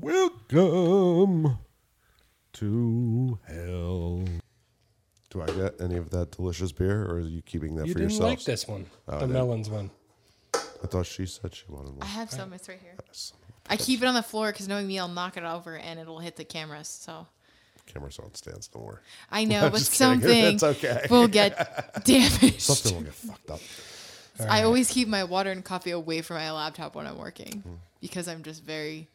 Welcome to hell. Do I get any of that delicious beer, or are you keeping that You for didn't yourself? like this one, Oh, the no. melons one. I thought she said she wanted one. I one. have some. It's right here. I keep it on the floor because knowing me, I'll knock it over and it'll hit the cameras. So a Cameras on stands, don't worry. I know, I'm but just kidding. something It's okay. will get damaged. Something will get fucked up. I always keep my water and coffee away from my laptop when I'm working because I'm just very.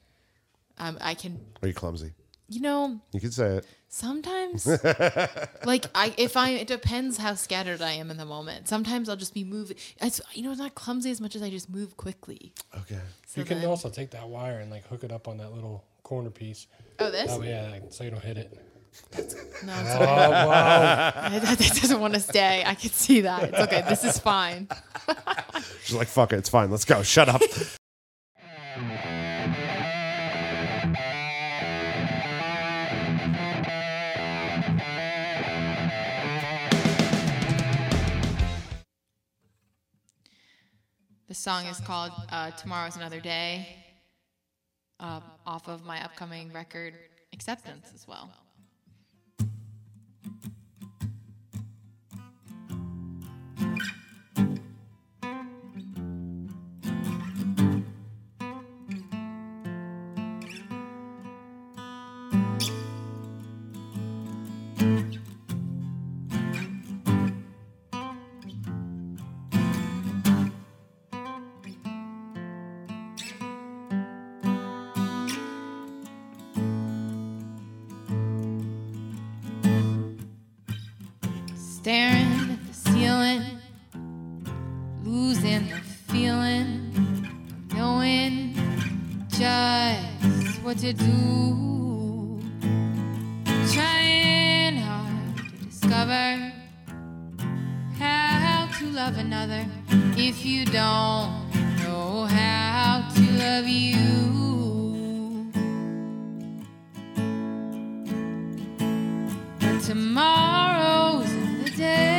Um, I can, Are you clumsy? you know, You can say it. sometimes like I if I it depends how scattered I am in the moment. Sometimes I'll just be moving. It's you know, it's not clumsy as much as I just move quickly. Okay. So you can then- also take that wire and like hook it up on that little corner piece. Oh, this? Oh yeah, like, so you don't hit it. That's, No, it's Oh wow! that doesn't want to stay. I can see that. It's okay. This is fine. She's like, fuck it, it's fine. Let's go. Shut up. Song is called uh, "Tomorrow's Another Day," uh, off of my upcoming record "Acceptance" as well. Tomorrow's the day,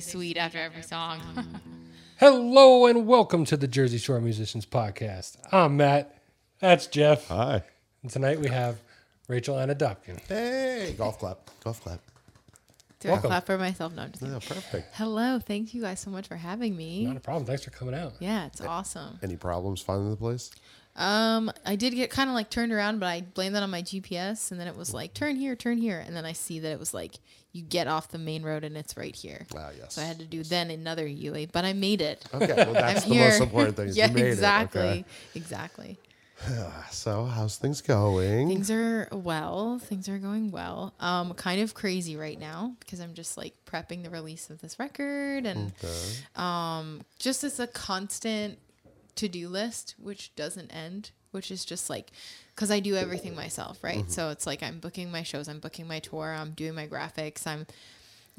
say sweet after every song. Hello and welcome to the Jersey Shore Musicians Podcast. I'm Matt. That's Jeff. Hi. And tonight we have Rachel Ana Dobken. Hey, golf clap. Golf clap. Do Welcome. I clap for myself? No, I'm just kidding. Yeah, perfect. Hello, thank you guys so much for having me. Not a problem. Thanks for coming out. Yeah, it's awesome. Any problems finding the place? Um, I did get kind of like turned around, but I blamed that on my GPS, and then it was like turn here, turn here, and then I see that it was like you get off the main road and it's right here. Wow, yes. So I had to do then another UA, but I made it. Okay, well, that's the here. most important thing. Yeah, you made exactly, It, okay. exactly. So, how's things going? Things are well. Things are going well. Um, kind of crazy right now because I'm just like prepping the release of this record and Okay. um, just as a constant to do list, which doesn't end, which is just like because I do everything myself, right? Mm-hmm. So it's like I'm booking my shows, I'm booking my tour, I'm doing my graphics, I'm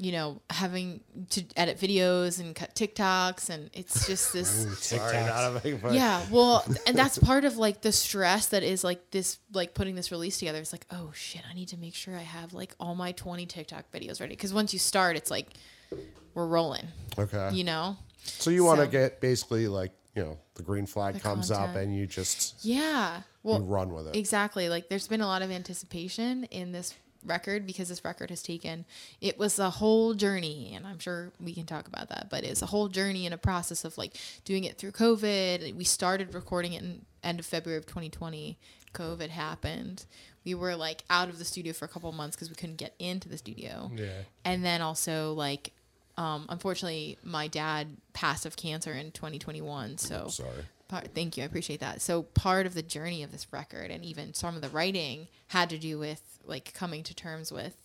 you know having to edit videos and cut TikToks, and it's just this. Sorry, not a big fan. Yeah, well, and that's part of like the stress that is like this, like putting this release together. It's like, oh shit, I need to make sure I have like all my 20 TikTok videos ready. Because once you start, it's like we're rolling, Okay. you know? so you want to so- get basically like you know the green flag The comes up and you just Yeah. you Well, run with it. exactly. Like there's been a lot of anticipation in this record because this record has taken it was a whole journey and i'm sure we can talk about that but it's a whole journey and a process of like doing it through covid we started recording it in end of february of 2020 covid happened we were like out of the studio for a couple months because we couldn't get into the studio Yeah. and then also like um, unfortunately my dad passed of cancer in 2021 so Sorry. part, thank you i appreciate that so part of the journey of this record and even some of the writing had to do with like coming to terms with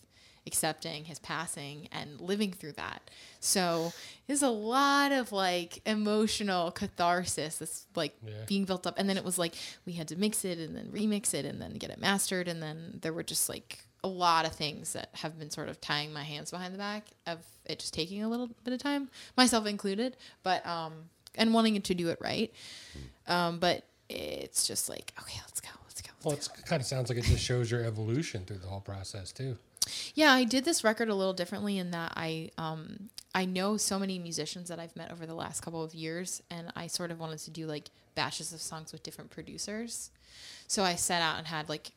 accepting his passing and living through that so there's a lot of like emotional catharsis that's like Yeah. being built up and then it was like we had to mix it and then remix it and then get it mastered and then there were just like a lot of things that have been sort of tying my hands behind the back of it just taking a little bit of time myself included but um and wanting to do it right um but it's just like okay let's go let's go let's Well, go. it kind of sounds like it just shows your evolution through the whole process too. Yeah, I did this record a little differently in that I um I know so many musicians that I've met over the last couple of years and I sort of wanted to do like batches of songs with different producers. So I set out and had like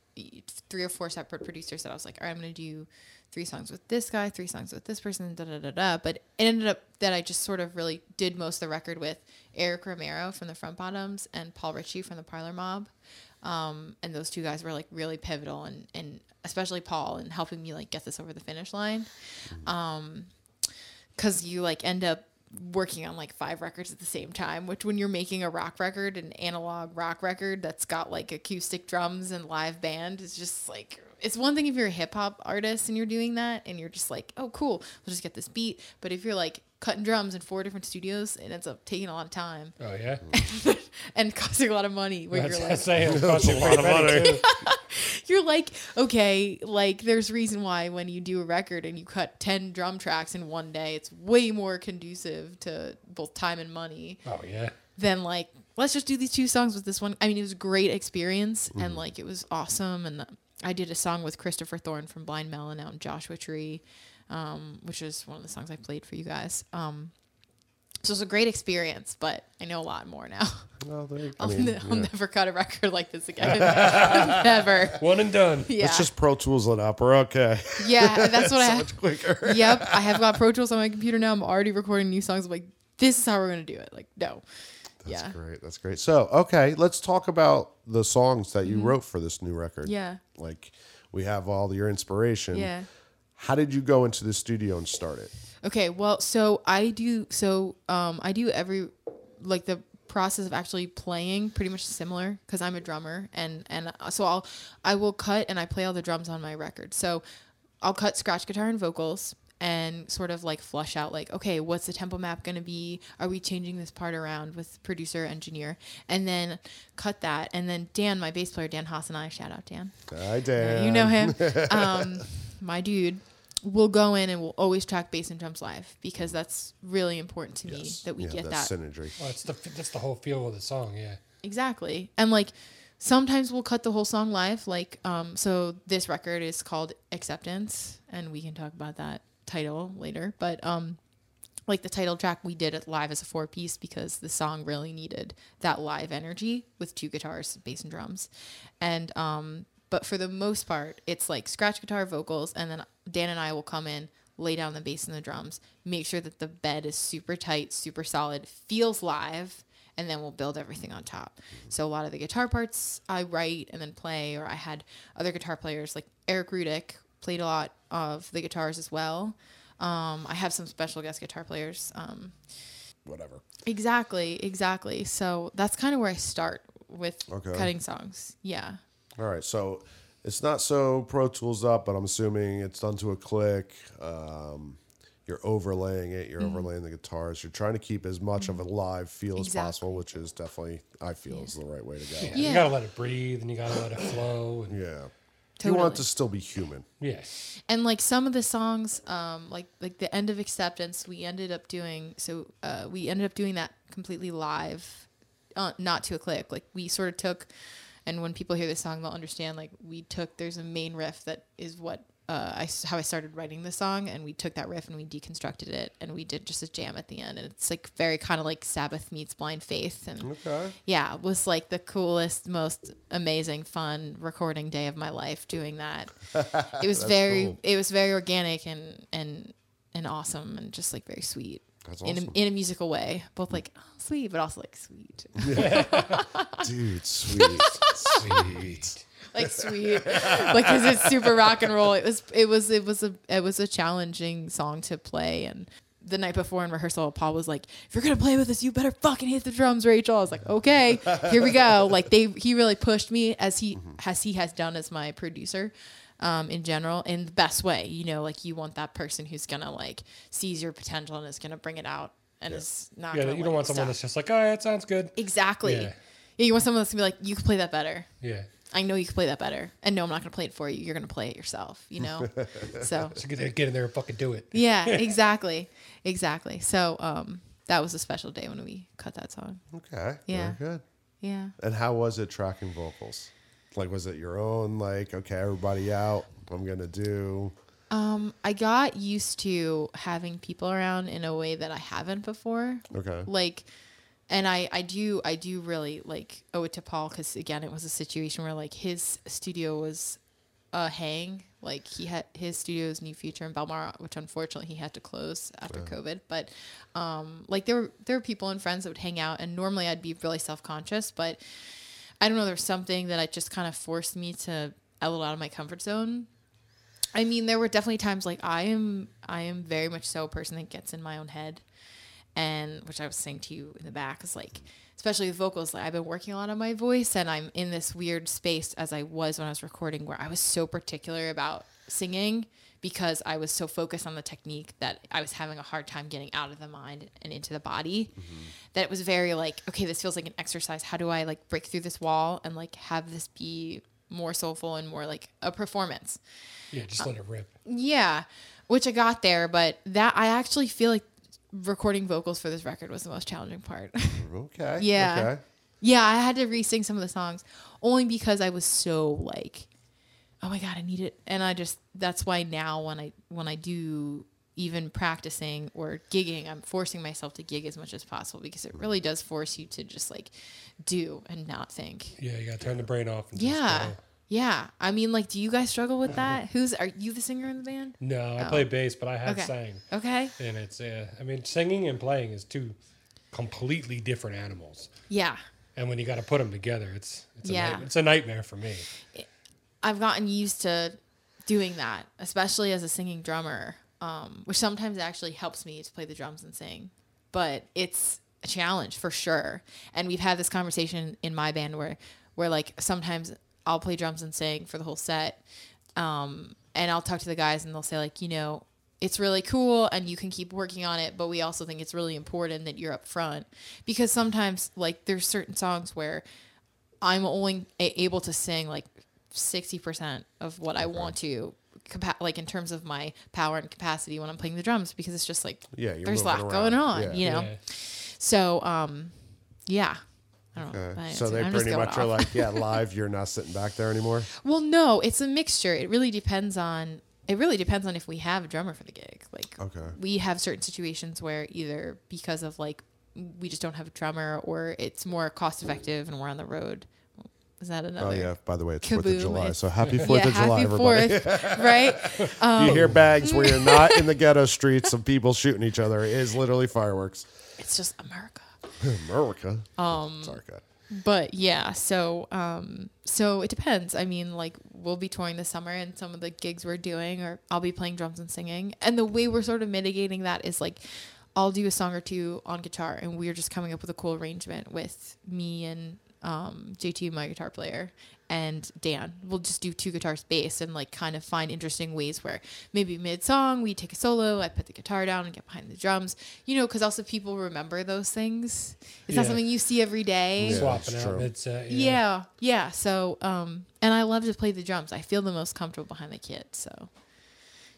three or four separate producers that I was like, all right, I'm gonna do three songs with this guy, three songs with this person, da da da da. But it ended up that I just sort of really did most of the record with Eric Romero from the Front Bottoms and Paul Ritchie from the Parlor Mob. Um, and those two guys were like really pivotal and, and especially Paul in helping me like get this over the finish line. Um, cause you like end up working on like five records at the same time, which when you're making a rock record, an analog rock record that's got like acoustic drums and live band is just like, it's one thing if you're a hip hop artist and you're doing that and you're just like, oh, cool, we'll just get this beat. But if you're like cutting drums in four different studios, it ends up uh, taking a lot of time Oh yeah. and costing a lot of money. Where That's you're like, saying. It costs you a lot of money. too. you're like, okay, like there's reason why when you do a record and you cut 10 drum tracks in one day, it's way more conducive to both time and money Oh yeah. than like, let's just do these two songs with this one. I mean, it was a great experience and like it was awesome. And I did a song with Christopher Thorne from Blind Melon out in Joshua Tree, um, which is one of the songs I played for you guys. Um, so it's a great experience, but I know a lot more now. Well, there, I I'll, mean, ne- I'll never cut a record like this again. never. One and done. Yeah. Let's just Pro Tools it up. We're okay. Yeah, that's what I so have. much quicker. Yep, I have got Pro Tools on my computer now. I'm already recording new songs. I'm like, this is how we're gonna do it. Like, no. That's yeah. great. That's great. So, okay, let's talk about the songs that you wrote for this new record. Mm-hmm. Yeah. Like, we have all your inspiration. Yeah. How did you go into the studio and start it? Okay, well, so I do so um I do every like the process of actually playing pretty much similar because I'm a drummer and and uh, so I'll I will cut and I play all the drums on my record. So I'll cut scratch guitar and vocals and sort of like flush out like okay what's the tempo map going to be are we changing this part around with producer engineer and then cut that and then dan my bass player dan haas and i shout out dan Hi, Dan. you know him. um, my dude will go in and will always track bass and drums live because that's really important to me that we Yeah, get that synergy. Well, it's the that's the whole feel of the song. Yeah. exactly. And like sometimes we'll cut the whole song live. Like um, so this record is called Acceptance, and we can talk about that title later. But um, like the title track we did it live as a four piece because the song really needed that live energy with two guitars bass and drums and um but for the most part it's like scratch guitar vocals and then dan and i will come in lay down the bass and the drums make sure that the bed is super tight super solid feels live and then we'll build everything on top so a lot of the guitar parts i write and then play or i had other guitar players like eric rudick played a lot of the guitars as well um, I have some special guest guitar players. Um, Whatever. exactly, exactly. So that's kind of where I start with Okay. cutting songs. Yeah. All right. So it's not so Pro Tools up, but I'm assuming it's done to a click. Um, you're overlaying it. Mm-hmm. You're overlaying the guitars. You're trying to keep as much of a live feel as possible, which is definitely I feel is the right way to go. Yeah, Yeah. You gotta let it breathe and you gotta let it flow. And, Yeah. You want to still be human. Yes. And like some of the songs, um, like like the end of acceptance, we ended up doing. So uh, we ended up doing that completely live, uh, not to a click. Like we sort of took, and when people hear this song, they'll understand. Like we took. There's a main riff that is what uh, I how I started writing the song, and we took that riff and we deconstructed it, and we did just a jam at the end, and it's like very kind of like Sabbath meets Blind Faith, and Okay. yeah, it was like the coolest, most amazing, fun recording day of my life doing that. It was very, cool. it was very organic and and and awesome and just like very sweet. That's In a, in a musical way, both like oh, sweet, but also like sweet, Dude, sweet. sweet. like sweet, like because it's super rock and roll. It was, it was, it was a, it was a challenging song to play. And the night before in rehearsal, Paul was like, "If you're gonna play with us, you better fucking hit the drums, Rachel." I was like, "Okay, here we go." Like they, he really pushed me as he mm-hmm. as he has done as my producer. Um, in general, in the best way, you know, like you want that person who's gonna like seize your potential and is gonna bring it out and is not. Yeah, gonna you don't want someone stop. that's just like, oh, yeah, it sounds good. exactly. Yeah. Yeah. you want someone that's gonna be like, you can play that better. Yeah. I know you can play that better. And no, I'm not going to play it for you. You're going to play it yourself, you know? so, So get, get in there and fucking do it. yeah, exactly. Exactly. So, um, that was a special day when we cut that song. Okay. Yeah. Very good. Yeah. And how was it tracking vocals? Like, was it your own? Like, okay, everybody out. I'm gonna do. Um, I got used to having people around in a way that I haven't before. Okay. Like, and I, I do, I do really like owe it to Paul because again, it was a situation where like his studio was a hang. Like he had his studio's new future in Belmar, which unfortunately he had to close after COVID. But um, like there were there were people and friends that would hang out, and normally I'd be really self conscious, but I don't know. There's something that I just kind of forced me to a little out of my comfort zone. I mean, there were definitely times like I am I am very much so a person that gets in my own head, and which I was saying to you in the back is like, especially with vocals, like I've been working a lot on my voice, and I'm in this weird space as I was when I was recording, where I was so particular about singing because I was so focused on the technique that I was having a hard time getting out of the mind and into the body. Mm-hmm. That it was very like, okay, this feels like an exercise. How do I like break through this wall and like have this be more soulful and more like a performance? Yeah, just uh, let it rip. Yeah, which I got there, but that I actually feel like recording vocals for this record was the most challenging part. Okay. Yeah. Okay. yeah, I had to re-sing some of the songs only because I was so like, oh my god, I need it, and I just that's why now when I when I do even practicing or gigging, I'm forcing myself to gig as much as possible because it really does force you to just like do and not think. Yeah, you gotta turn the brain off. And Yeah. Just. Yeah, I mean, like, do you guys struggle with that? Who's are you the singer in the band? No, I play bass, but I have Oh. Okay. sang, Okay. and it's. Uh, I mean, singing and playing is two completely different animals, Yeah. and when you got to put them together, it's it's Yeah. a night, it's a nightmare for me. I've gotten used to doing that, especially as a singing drummer, um, which sometimes actually helps me to play the drums and sing. But it's a challenge for sure. And we've had this conversation in my band where, where like sometimes I'll play drums and sing for the whole set, um, and I'll talk to the guys and they'll say like, you know, it's really cool and you can keep working on it, but we also think it's really important that you're up front because sometimes like there's certain songs where I'm only able to sing like 60% of what I want to capa- like in terms of my power and capacity when I'm playing the drums because it's just like Yeah, there's a lot moving going on, Yeah. you know. Yeah. So um yeah. I don't know. Okay. I- So they I'm pretty much are off. like, yeah, live. You're not sitting back there anymore. Well, no, it's a mixture. It really depends on it really depends on if we have a drummer for the gig. Like, Okay. we have certain situations where either because of like we just don't have a drummer, or it's more cost effective and we're on the road. Is that another? Oh yeah. By the way, it's Fourth of July, it's- so happy Fourth yeah, of July, happy everybody. Fourth, right? Um, you hear bags where you're not in the ghetto streets of people shooting each other. It is literally fireworks. It's just America. America. Um. Sorry, God. but yeah so um so it depends i mean like we'll be touring this summer and some of the gigs we're doing or i'll be playing drums and singing and the way we're sort of mitigating that is like i'll do a song or two on guitar and we're just coming up with a cool arrangement with me and um jt my guitar player and dan we'll just do two guitars bass and like kind of find interesting ways where maybe mid song we take a solo i put the guitar down and get behind the drums you know because also people remember those things it's not something you see every day Yeah, Swapping out mid set. yeah, yeah. So, um, and I love to play the drums. I feel the most comfortable behind the kit. So,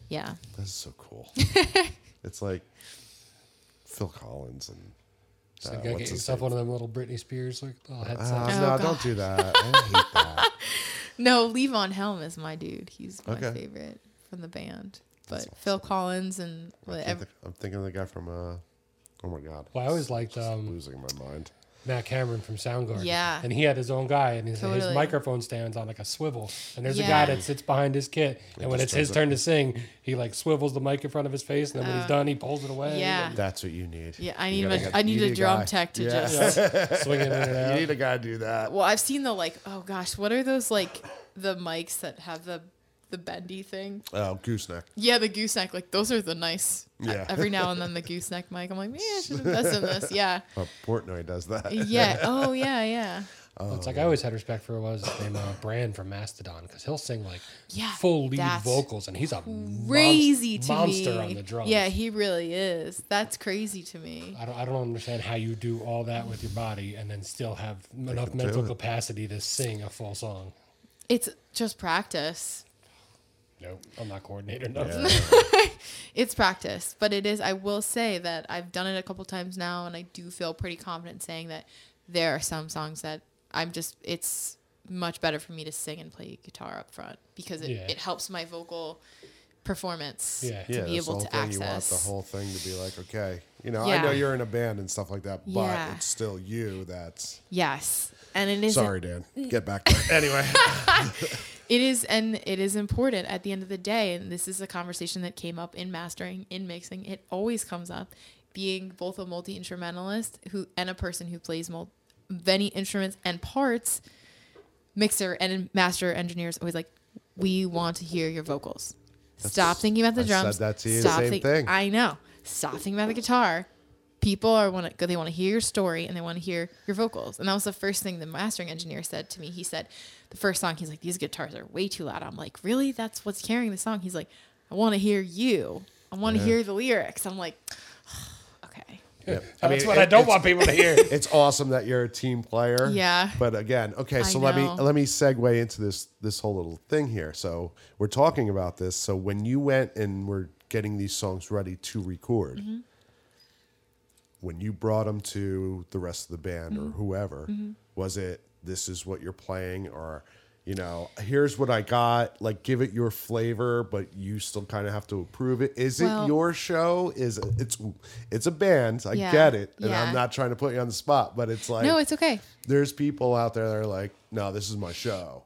yeah. That's so cool. it's like Phil Collins and So uh, you gotta get his yourself name? one of them little Britney Spears like little headsets. Uh, Oh, no, God. don't do that. I hate that. No, Levon Helm is my dude. He's my Okay. favorite from the band. But That's Phil Collins and I can't whatever. think- I'm thinking of the guy from. Uh, oh my God. Well, I always liked Just um, losing my mind. Matt Cameron from Soundgarden. Yeah. And he had his own guy, and his, his microphone stands on like a swivel. And there's a guy that sits behind his kit, and when it's his it. turn to sing, he like swivels the mic in front of his face, and then when he's Uh, done, he pulls it away. yeah. That's what you need. Yeah, I need gotta a, get- need you a drum guy. tech to Yeah. just. swing it. in and out. You need a guy to do that. Well, I've seen the like. Oh gosh, what are those like the mics that have the the bendy thing? Oh, gooseneck. Yeah, the gooseneck. Like those are the nice. Yeah. Every now and then the gooseneck mic. I'm like, man, I should invest in this. Yeah. Oh, Portnoy does that. Yeah. Oh yeah, yeah. It's like I always had respect for was his name, uh, Brann from Mastodon, because he'll sing like Yeah, full lead vocals, and he's a monst- Crazy to monster me. on the drums. Yeah, he really is. That's crazy to me. I don't, I don't understand how you do all that with your body and then still have enough mental capacity to sing a full song. It's just practice. Nope, I'm not coordinated enough. Yeah. It's practice, but it is. I will say that I've done it a couple times now, and I do feel pretty confident saying that there are some songs that I'm just. It's much better for me to sing and play guitar up front because it, Yeah. it helps my vocal performance Yeah. to yeah, be that's the able whole to thing. You want the whole thing to be like, okay, you know, yeah. I know you're in a band and stuff like that, but Yeah. it's still you. That's yes, and it is. sorry, Dan. Get back there. anyway, It is, and it is important at the end of the day. And this is a conversation that came up in mastering, in mixing. It always comes up. Being both a multi instrumentalist who and a person who plays mul- many instruments and parts, mixer and master engineers always like, we want to hear your vocals. Stop thinking about the I drums. said that to you, Stop same think- thing. I know. Stop thinking about the guitar. People are want to go they want to hear your story and they want to hear your vocals. And that was the first thing the mastering engineer said to me. He said, the first song, he's like, these guitars are way too loud. I'm like, really? That's what's carrying the song. He's like, I want to hear you. I want to Yeah. hear the lyrics. I'm like, okay. Yep. That's what I don't want people to hear. it's awesome that you're a team player. Yeah. But again, okay, so let me let me segue into this this whole little thing here. So we're talking about this. So when you went and were getting these songs ready to record, Mm-hmm. When you brought them to the rest of the band Mm-hmm. or whoever, was it this is what you're playing or you know, here's what I got. Like, give it your flavor, but you still kind of have to approve it. Is Well- it your show? Is it, it's it's a band? I Yeah. get it, and Yeah. I'm not trying to put you on the spot, but it's like No, it's okay. there's people out there that are like, no, this is my show.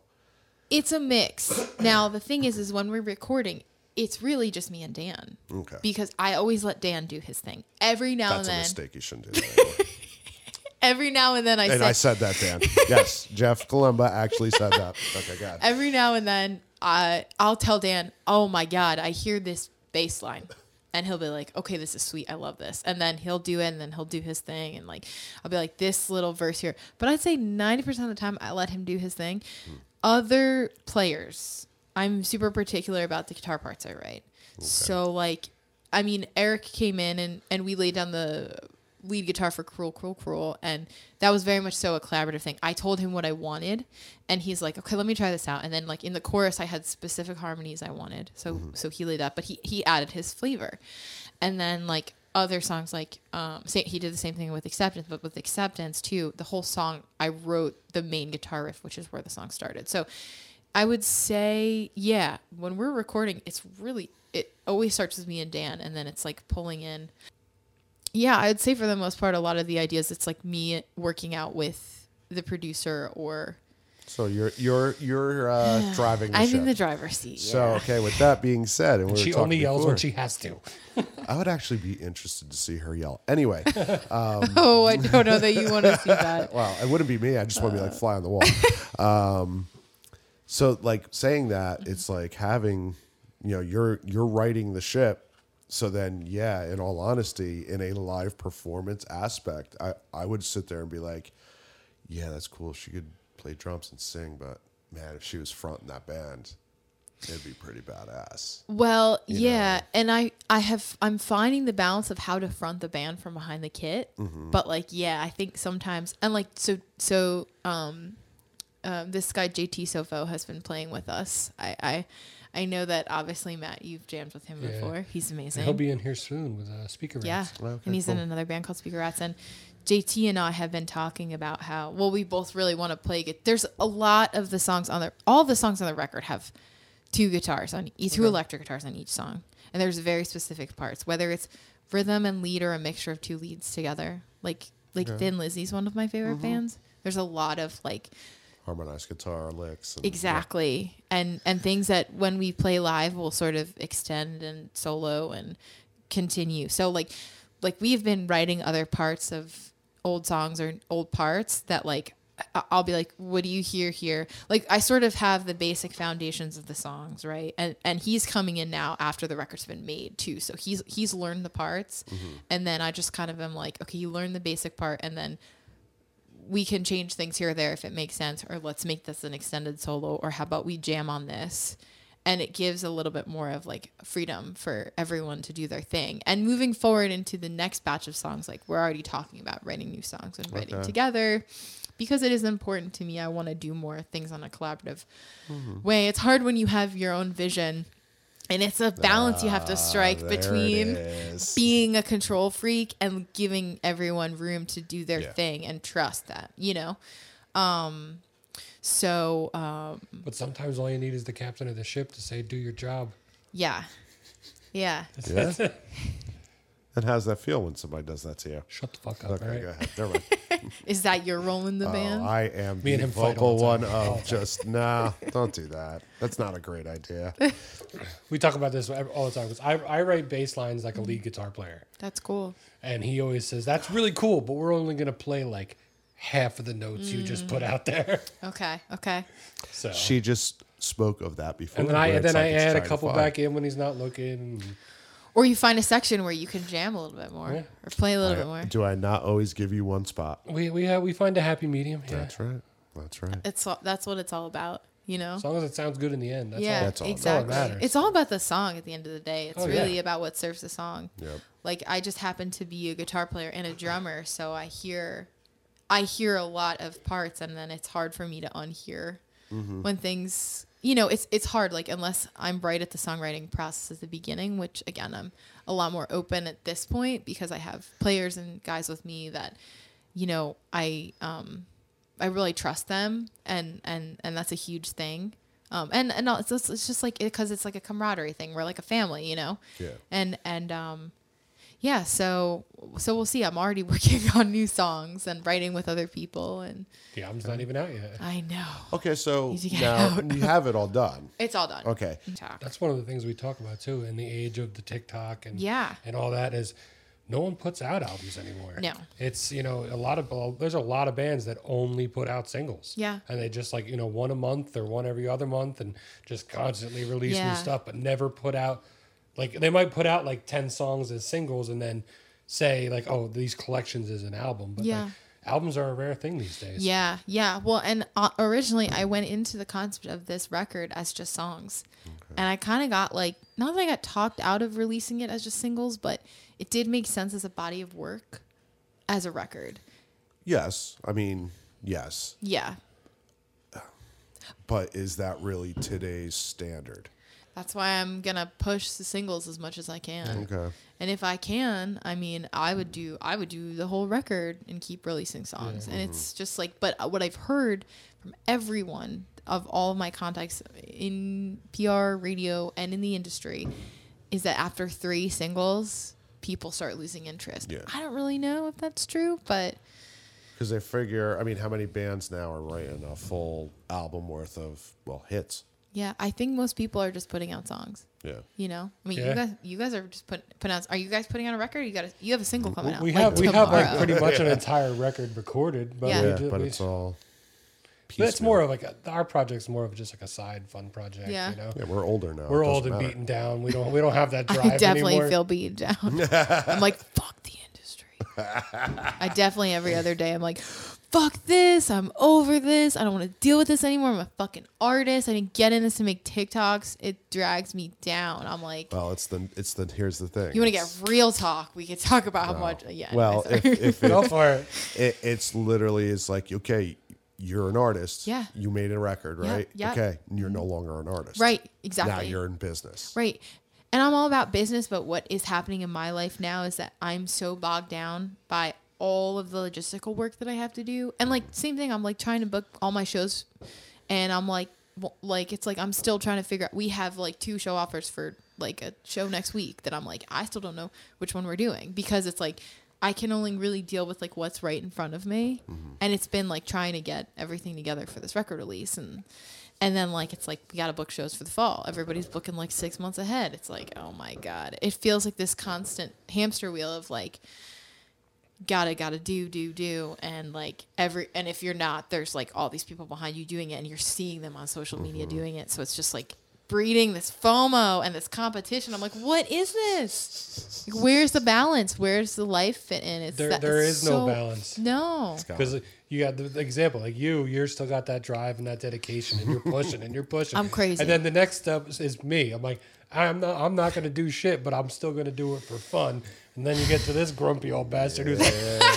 It's a mix. Now the thing is, is when we're recording, it's really just me and Dan. Okay. Because I always let Dan do his thing. Every now That's a and then, mistake. You shouldn't do that. every now and then, I and say, I said that, Dan. Yes, Jeff Columba actually said that. Okay, God. every now and then I I'll tell Dan, "Oh my god, I hear this bass line." And he'll be like, "Okay, this is sweet. I love this." And then he'll do it and then he'll do his thing and like I'll be like this little verse here. But I'd say 90% of the time I let him do his thing. Hmm. Other players, I'm super particular about the guitar parts I write. So like I mean, Eric came in and and we laid down the lead guitar for Cruel, Cruel, Cruel. And that was very much so a collaborative thing. I told him what I wanted and he's like, okay, let me try this out. And then like in the chorus, I had specific harmonies I wanted. So, so he laid up, but he, he added his flavor. And then like other songs, like, um, say, he did the same thing with acceptance, but with acceptance too, the whole song, I wrote the main guitar riff, which is where the song started. So I would say, yeah, when we're recording, it's really, it always starts with me and Dan, and then it's like pulling in. Yeah, I'd say for the most part, a lot of the ideas, it's like me working out with the producer or So you're you're you're uh, driving. The I'm ship. in the driver's seat. So okay, with that being said, and we She talking only yells before, when she has to. I would actually be interested to see her yell. Anyway, oh, I don't know that you want to see that. well, it wouldn't be me. I just want to be like fly on the wall. um, so like saying that, it's like having, you know, you're you're riding the ship. So then, yeah, in all honesty, in a live performance aspect, I I would sit there and be like, yeah, that's cool. She could play drums and sing, but man, if she was fronting that band, it'd be pretty badass. Well, yeah, know. and I I have I'm finding the balance of how to front the band from behind the kit. But like, yeah, I think sometimes and like so so um, um this guy JT Sofo has been playing with us. I I I know that obviously Matt, you've jammed with him Yeah. before. He's amazing. He'll be in here soon with uh, speaker Yeah, rats. Okay, and he's in another band called Speaker Rats. And JT and I have been talking about how well we both really want to play. gu- There's a lot of the songs on the all the songs on the record have two guitars on e- two electric guitars on each song, and there's very specific parts, whether it's rhythm and lead or a mixture of two leads together. Like like Thin Lizzy's one of my favorite bands. There's a lot of like Harmonized guitar licks. And, exactly and and things that when we play live will sort of extend and solo and continue so like like we've been writing other parts of old songs or old parts that like I'll be like, what do you hear here? Like I sort of have the basic foundations of the songs, right? And and he's coming in now after the record's been made too. So he's he's learned the parts, mm-hmm. and then I just kind of am like, okay, you learn the basic part, and then we can change things here or there if it makes sense, or let's make this an extended solo, or how about we jam on this? And it gives a little bit more of like freedom for everyone to do their thing. And moving forward into the next batch of songs, like we're already talking about writing new songs and writing Okay. together because it is important to me. I want to do more things on a collaborative mm-hmm. way. It's hard when you have your own vision. And it's a balance you have to strike Ah, between being a control freak and giving everyone room to do their Yeah. thing and trust that, you know? Um, so, um, But sometimes all you need is the captain of the ship to say, "Do your job." yeah. Yeah. Yeah. and how's that feel when somebody does that to you? Shut the fuck up, Okay, all right? go ahead. Never mind. Is that your role in the Oh, band? I am Me and the him fight vocal all the one time. Of just nah. Don't do that. That's not a great idea. We talk about this all the time. 'cause I, I write bass lines like a lead guitar player, That's cool. and he always says that's really cool, but we're only gonna play like half of the notes you just put out there. Okay. Okay. So She just spoke of that before. and then I where and it's then I it's add a trying to couple find. back in when he's not looking. Or you find a section where you can jam a little bit more Yeah. or play a little bit more. Do I not always give you one spot? We we have, we find a happy medium. Yeah. That's right. That's right. It's all- that's what it's all about, you know? As long as it sounds good in the end. That's yeah, all. That's all that exactly. matters. It's all about the song at the end of the day. It's Oh, yeah. really about what serves the song. Yep. Like I just happen to be a guitar player and a drummer, so I hear I hear a lot of parts and then it's hard for me to unhear mm-hmm. when things you know, it's it's hard like unless I'm right at the songwriting process at the beginning, which again I'm a lot more open at this point because I have players and guys with me that you know, I um I really trust them and and and that's a huge thing. Um, and and it's just, it's just like because it's like a camaraderie thing. We're like a family, you know. Yeah. And and um, yeah. So so we'll see. I'm already working on new songs and writing with other people, and The album's not even out yet. I know Okay, so Need to get now out. you have it all done. it's all done. Okay. Talk. That's one of the things we talk about too in the age of the TikTok and Yeah. and all that is no one puts out albums anymore. No. It's you know a lot of there's a lot of bands that only put out singles. Yeah. And they just like you know one a month or one every other month and just constantly release Yeah. new stuff, but never put out like they might put out like ten songs as singles and then say like oh these collections is an album, but Yeah. like albums are a rare thing these days. Yeah, yeah. Well, and uh, originally I went into the concept of this record as just songs. And I kind of got like, not that I got talked out of releasing it as just singles, but it did make sense as a body of work as a record. Yes. I mean, yes. Yeah. But is that really today's standard? That's why I'm going to push the singles as much as I can. Okay. And if I can, I mean, I would do I would do the whole record and keep releasing songs. And it's mm-hmm. just like but what I've heard from everyone of all of my contacts in PR, radio, and in the industry is that after three singles, people start losing interest. Yeah. I don't really know if that's true, but Because they figure, I mean, how many bands now are writing a full album worth of well hits? Yeah, I think most people are just putting out songs. Yeah. You know, I mean, Yeah. you guys, you guys are just put, putting out. Are you guys putting out a record? You got, a, you have a single coming out. we like, have we have like pretty much an entire record recorded, but Yeah. we Yeah, did- but we- it's all. but it's more of like a, our project's more of just like a side fun project. Yeah. you know. Yeah, we're older now. We're old and matter. beaten down. We don't we don't have that drive I definitely anymore. feel beaten down. I'm like, fuck the industry. I definitely every other day I'm like, fuck this. I'm over this. I don't want to deal with this anymore. I'm a fucking artist. I didn't get in this to make TikToks. It drags me down. I'm like, Well, it's the it's the here's the thing. you want to get real talk? We could talk about how much. Yeah. Well, if, if Go it, for it. it, it's literally it's like okay, you're an artist. Yeah. You made a record, right? yeah. Okay. You're no longer an artist. right. Exactly. Now you're in business. Right. And I'm all about business, but what is happening in my life now is that I'm so bogged down by all of the logistical work that I have to do. And like same thing, I'm like trying to book all my shows and I'm like well, like it's like I'm still trying to figure out we have like two show offers for like a show next week that I'm like I still don't know which one we're doing because it's like I can only really deal with like what's right in front of me. Mm-hmm. And it's been like trying to get everything together for this record release and and then like it's like we got to book shows for the fall. Everybody's booking like 6 months ahead. It's like, "Oh my god." It feels like this constant hamster wheel of like gotta gotta do do do and like every and if you're not there's like all these people behind you doing it and you're seeing them on social media Mm-hmm. doing it so it's just like breeding this FOMO and this competition I'm like what is this like, where's the balance where's the life fit in it's There that- there it's is no balance. no Because you got the the example, like you, you're still got that drive and that dedication, and you're pushing and you're pushing. I'm crazy. And then the next step is, is me. I'm like, I'm not, I'm not going to do shit, but I'm still going to do it for fun. And then you get to this grumpy old bastard who's like,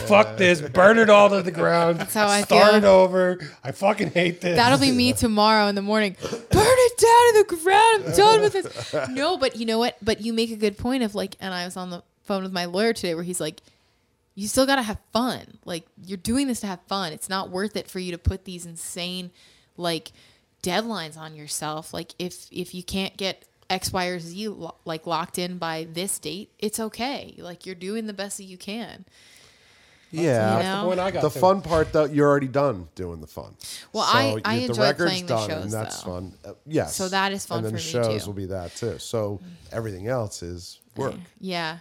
"Fuck this, burn it all to the ground. That's how I start feel. it over. I fucking hate this." That'll be me tomorrow in the morning. Burn it down to the ground. I'm done with this. No, but you know what? But you make a good point of like, and I was on the phone with my lawyer today where he's like, you still got to have fun. Like, you're doing this to have fun. It's not worth it for you to put these insane, like, deadlines on yourself. Like, if if you can't get X, Y, or Z lo- like locked in by this date, it's okay. Like, you're doing the best that you can. Yeah. You That's know? the point I got. The to. fun part, though, you're already done doing the fun. Well, I- I you- enjoy playing the shows, and that's though. fun. Uh, yes. So that is fun And then for the me, shows too. will be that too. So everything else is work. Yeah.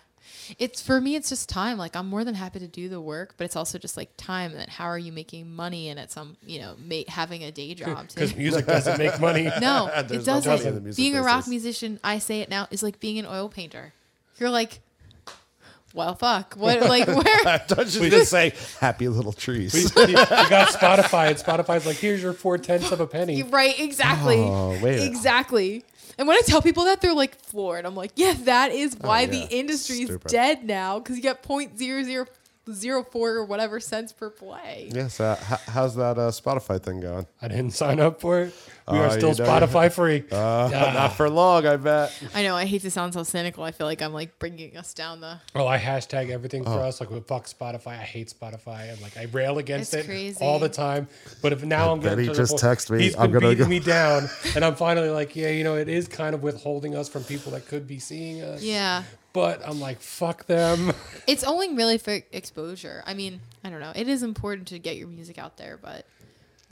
It's for me it's just time. Like I'm more than happy to do the work, but it's also just like time and how are you making money and at some, um, you know, ma- having a day job too. because music doesn't make money. No, it no money in the doesn't. music Being a rock business. musician, I say it now, is like being an oil painter. You're like, well, fuck. What like where Don't you just say happy little trees? you got Spotify, and Spotify's like, "Here's your four tenths of a penny." Right, exactly. Oh, wait Exactly. And when I tell people that, they're like floored. I'm like, yeah, that is oh, why yeah. the industry is Stupid. dead now because you got point zero zero zero four or whatever cents per play. yes. Uh, h- how's that uh, Spotify thing going? I didn't sign up for it. We Oh, are still you know- Spotify free. Uh, Not for long, I bet. I know. I hate to sound so cynical. I feel like I'm like bringing us down the. Oh, I hashtag everything Oh. for us. Like, well, fuck Spotify. I hate Spotify. And like, I rail against It's it crazy. all the time. But if now I'm bet getting he to just point, texted me, he's I'm been gonna beating go- me down, and I'm finally like, yeah, you know, it is kind of withholding us from people that could be seeing us. Yeah. But I'm like, fuck them. It's only really for exposure. I mean, I don't know. It is important to get your music out there, but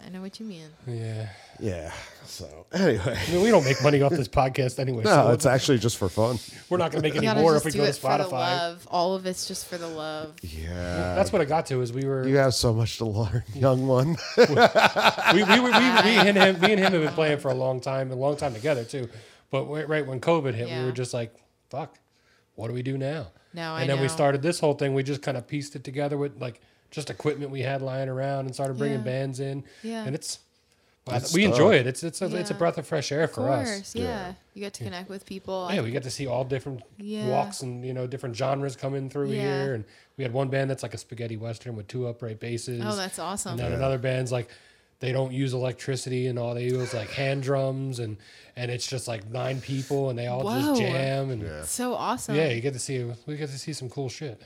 I know what you mean. yeah. Yeah. So anyway, I mean, we don't make money off this podcast anyway. no, so it's actually just for fun. we're not going to make any more if we do go to it for the Spotify. love. All of it's just for the love. Yeah. That's what I got to is we were you have so much to learn, young one. we, we, were, we, we and him, me and him have been playing for a long time, a long time together too. But right when COVID hit, we were just like, "Fuck, what do we do now?" Now I and then we started this whole thing. We just kind of pieced it together with like just equipment we had lying around and started bringing Yeah. bands in. Yeah. and it's well, Good we stuff. enjoy it. It's it's a, it's a breath of fresh air Of for course, us. yeah. You get to connect with people. Yeah, we get to see all different Yeah. walks and you know different genres coming through Yeah. here, and we had one band that's like a spaghetti western with two upright basses. oh, that's awesome. And then another band's like they don't use electricity and all they use like hand drums and and it's just like nine people and they all Whoa. just jam and yeah. So awesome. Yeah, you get to see we get to see some cool shit.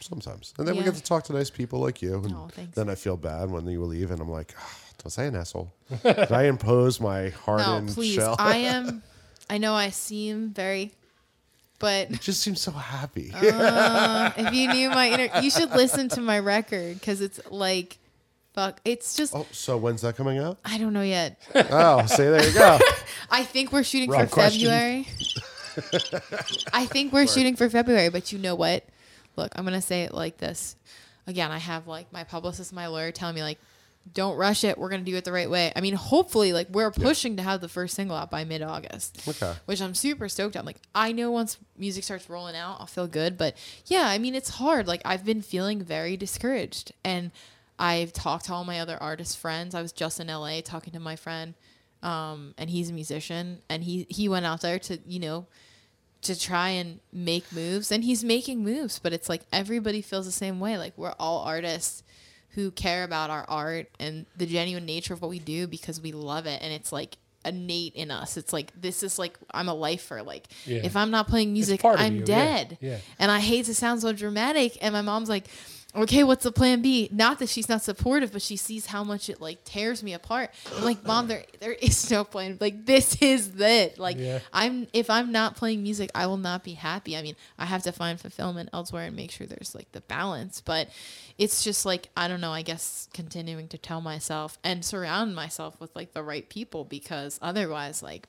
Sometimes, and then we get to talk to nice people like you, and Oh, then I feel bad when you leave, and I'm like, "Ah, Don't say an asshole. Did I impose my No, hardened please. shell? I am. I know I seem very, but it just seems so happy. Uh, if you knew my inner, you should listen to my record because it's like, fuck. It's just oh, so when's that coming out? I don't know yet. Oh, see, there you go. I think we're shooting Wrong for question. February. I think we're shooting for February, but you know what? Look, I'm gonna say it like this. Again, I have like my publicist, my lawyer, telling me like, don't rush it. We're gonna do it the right way. I mean, hopefully, like we're pushing to have the first single out by mid-August. Okay. Which I'm super stoked on. Like I know once music starts rolling out, I'll feel good. But yeah, I mean, it's hard. Like I've been feeling very discouraged, and I've talked to all my other artist friends. I was just in LA talking to my friend um, and he's a musician, and he he went out there to you know to try and make moves, and he's making moves, but it's like everybody feels the same way. Like we're all artists who care about our art and the genuine nature of what we do because we love it, and it's like innate in us. It's like this is like I'm a lifer. Like Yeah. if I'm not playing music, I'm you, yeah, dead. yeah. And I hate to sound so dramatic. And my mom's like, okay, what's the plan B? Not that she's not supportive, but she sees how much it like tears me apart. I'm like, mom, there there is no plan. Like this is it. Like Yeah. I'm if I'm not playing music, I will not be happy. I mean, I have to find fulfillment elsewhere and make sure there's like the balance. But it's just like I don't know. I guess continuing to tell myself and surround myself with like the right people because otherwise, like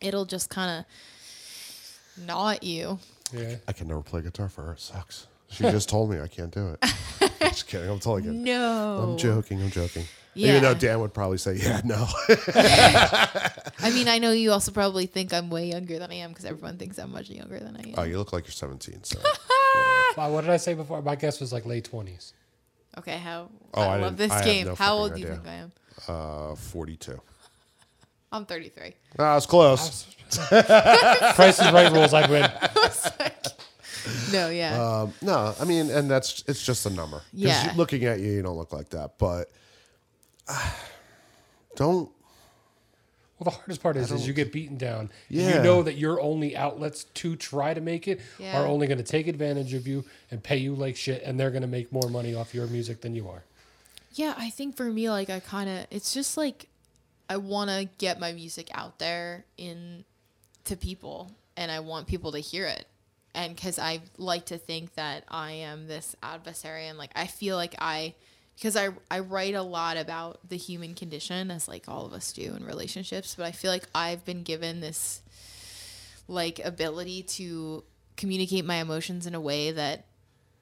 it'll just kind of gnaw at you. Yeah. I can never play guitar for her. It sucks. She just told me I can't do it. just kidding. I'm totally kidding. No, I'm joking. I'm joking. Yeah. Even though Dan would probably say, "Yeah, no." I mean, I know you also probably think I'm way younger than I am because everyone thinks I'm much younger than I am. oh, you look like you're 17. So Wow, what did I say before? My guess was like late twenties. Okay, how? Oh, I, I love this I game. no how fucking old do you idea. think I am? uh, 42. I'm 33. Ah, it's close. Price is right rules. I win. No, yeah. Um, no, I mean, and that's it's just a number. 'Cause Yeah. looking at you, you don't look like that. But ah, don't. Well, the hardest part is, is you get beaten down. Yeah. You know that your only outlets to try to make it Yeah. are only going to take advantage of you and pay you like shit, and they're going to make more money off your music than you are. yeah, I think for me, like, I kind of, it's just like, I want to get my music out there in to people, and I want people to hear it. And because I like to think that I am this adversary, and like, I feel like I, because I, I write a lot about the human condition, as like all of us do in relationships, but I feel like I've been given this like ability to communicate my emotions in a way that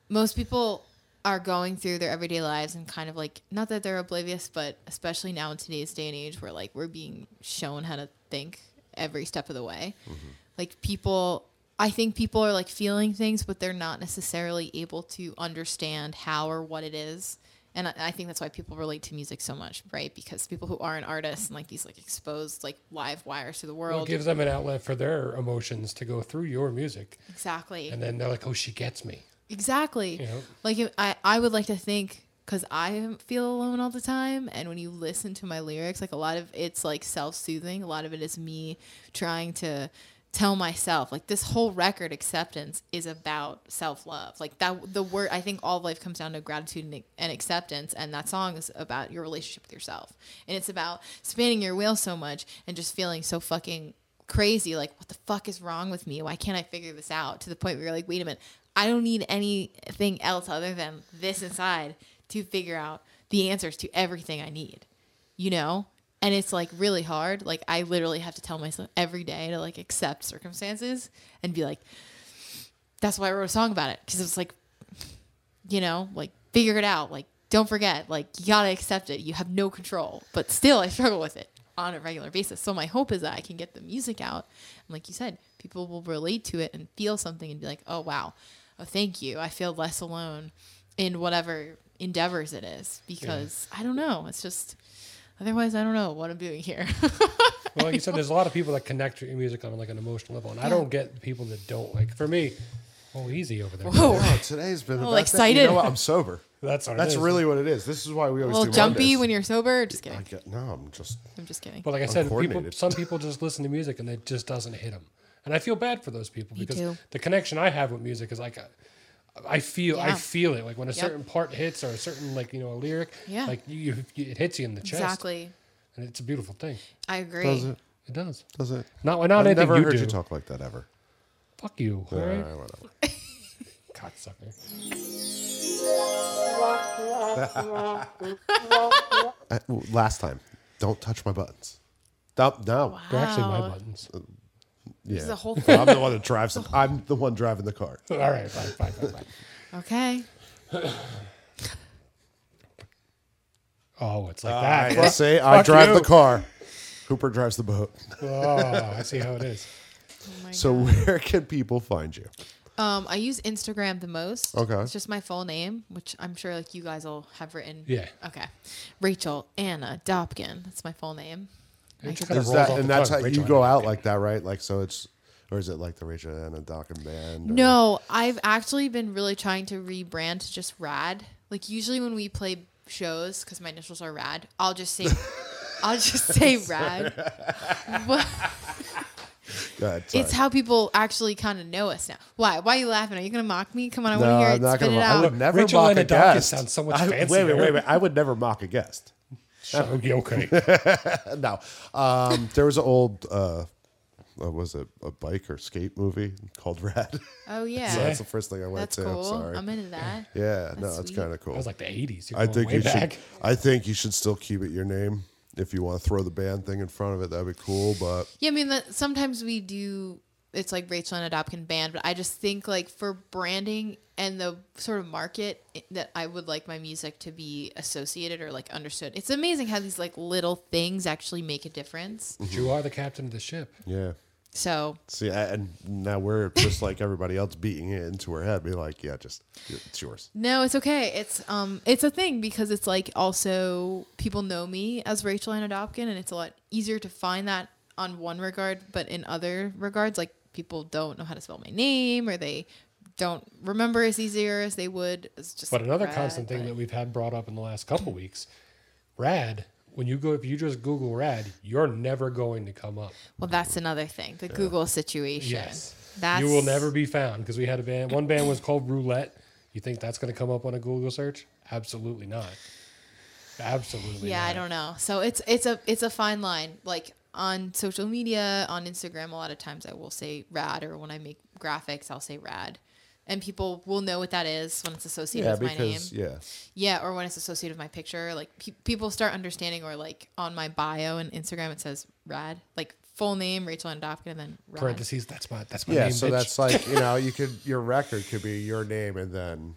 most people are going through their everyday lives and kind of like not that they're oblivious but especially now in today's day and age where like we're being shown how to think every step of the way. Mm-hmm. Like people i think people are like feeling things but they're not necessarily able to understand how or what it is and I, I think that's why people relate to music so much right because people who aren't artists and like these like exposed like live wires to the Well, world it gives them an outlet for their emotions to go through your music, exactly and then they're like, "Oh, she gets me." Exactly. You know? Like if, I, I would like to think because I feel alone all the time, and when you listen to my lyrics, like a lot of it's like self-soothing. A lot of it is me trying to tell myself like this whole record acceptance is about self-love. Like that the word i think all of life comes down to gratitude and, and acceptance and that song is about your relationship with yourself. And it's about spinning your wheel so much and just feeling so fucking crazy like what the fuck is wrong with me? Why can't i figure this out? To the point where you're like wait a minute i don't need anything else other than this inside to figure out the answers to everything i need you know and it's like really hard. Like i literally have to tell myself every day to like accept circumstances and be like that's why i wrote a song about it. Because it's like you know like figure it out. Like don't forget like you gotta accept it. You have no control. But still i struggle with it on a regular basis. So my hope is that i can get the music out. And like you said people will relate to it and feel something and be like oh wow. Oh thank you. I feel less alone in whatever endeavors it is. Because i don't know. It's just otherwise i don't know what i'm doing here Well, like you said, there's a lot of people that connect to your music on like an emotional level, and I don't get people that don't. Like for me, oh, easy over there. Whoa. Oh, today's been the little best. You excited. know what? I'm sober. That's what That's is. really what it is. This is why we a always little do jumpy Mondays. when you're sober just I kidding get no. I'm just. i'm just kidding But like I said, people, some people just listen to music and it just doesn't hit them, and I feel bad for those people because the connection I have with music is like, uh, I feel I feel it like when a Yep. certain part hits or a certain like you know a lyric. Yeah. Like you, you it hits you in the chest. Exactly. And it's a beautiful thing. I agree. Does it? It does. Does it? Not not I've anything never you heard do. you talk like that ever. Fuck you. All All right. right, whatever. Cocksucker. Uh, Last time, don't touch my buttons. Don't, no. They're actually my Wow. buttons. Yeah. the whole thing. I'm the one that drives. it. I'm the one driving the car. All right, fine, fine, fine, fine. Okay. Oh, it's like that. I that. say I Fuck drive you. the car. Cooper drives the boat. Oh, I see how it is. Oh my So God. where can people find you? Um, I use Instagram the most. Okay. It's just my full name, which I'm sure like you guys will have written. Yeah. Okay. Rachel Ana Dobken. That's my full name. Rachel kinda Is that and that's tongue. how Rachel you go out like that, right? Like so, it's or is it like the Rachel and a Dawkins band? or- No, I've actually been really trying to rebrand to just Rad. Like usually when we play shows, because my initials are Rad, I'll just say, I'll just say Rad. Ahead, it's how people actually kind of know us now. Why? Why are you laughing? Are you gonna mock me? Come on, I want to hear I'm it. not Spit gonna. it mock- I out. would never Rachel mock and a a Dawkins guest. sounds so much I- Wait, wait, wait, wait. I would never mock a guest. Okay, okay. no. Um, there was an old, uh, what was it, a bike or skate movie called Rad. Oh yeah, so that's the first thing I went that's to. cool. I'm sorry. I'm into that. yeah, no, That's that's sweet. kind of cool. That was like the '80s. You're I think way you back. should. I think you should still keep it your name. If you want to throw the band thing in front of it, that'd be cool. But Yeah, I mean that sometimes we do. It's like Rachel Ana Dobken band, but I just think like for branding and the sort of market that I would like my music to be associated or like understood. It's amazing how these like little things actually make a difference. But you are the captain of the ship. yeah, So see, I- and now we're just like everybody else, beating it into her head, be like, yeah, just it's yours. no, it's okay. It's um, it's a thing because it's like also people know me as Rachel Ana Dobken, and it's a lot easier to find that on one regard, but in other regards, like people don't know how to spell my name or they don't remember as easier as they would. It's just But another rad, constant thing but- that we've had brought up in the last couple weeks, rad. When you go, if you just Google rad, you're never going to come up. Well, that's another thing. The Google situation. Yes, That's you will never be found because we had a band. One band was called Roulette. You think that's going to come up on a Google search? Absolutely not. Absolutely. Yeah, I don't know. So it's it's a it's a fine line. Like on social media, on Instagram, a lot of times I will say rad, or when I make graphics, I'll say rad, and people will know what that is when it's associated Yeah, with my name. because yeah, Yeah, or when it's associated with my picture, like pe- people start understanding, or like on my bio and Instagram, it says rad, like full name Rachel Ana Dobken, and then rad. Parentheses. That's my. That's my yeah. name. So bitch. that's like you know, you could your record could be your name and then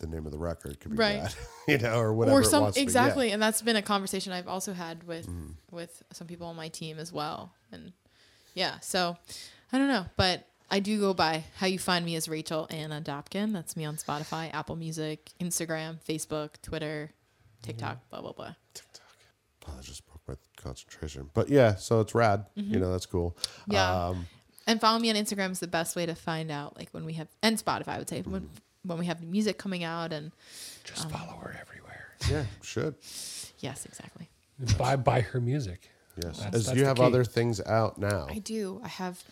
the, name of the record could be Right. that, you know, or whatever. or it some be. Yeah. exactly and that's been a conversation i've also had with Mm. with some people on my team as well and yeah so i don't know but i do go by how you find me as rachel ana dobken that's me on spotify apple music instagram facebook twitter tiktok Mm-hmm. blah blah blah Oh, that just broke my concentration. But yeah, so it's rad. You know, that's cool. Mm-hmm. Yeah. Um, and follow me on instagram is the best way to find out like when we have and spotify i would say Mm-hmm. When we have new music coming out and just um, follow her everywhere. yeah, should. yes exactly buy buy her music. Yes. That's- As that's you have key. other things out now. I do. I have,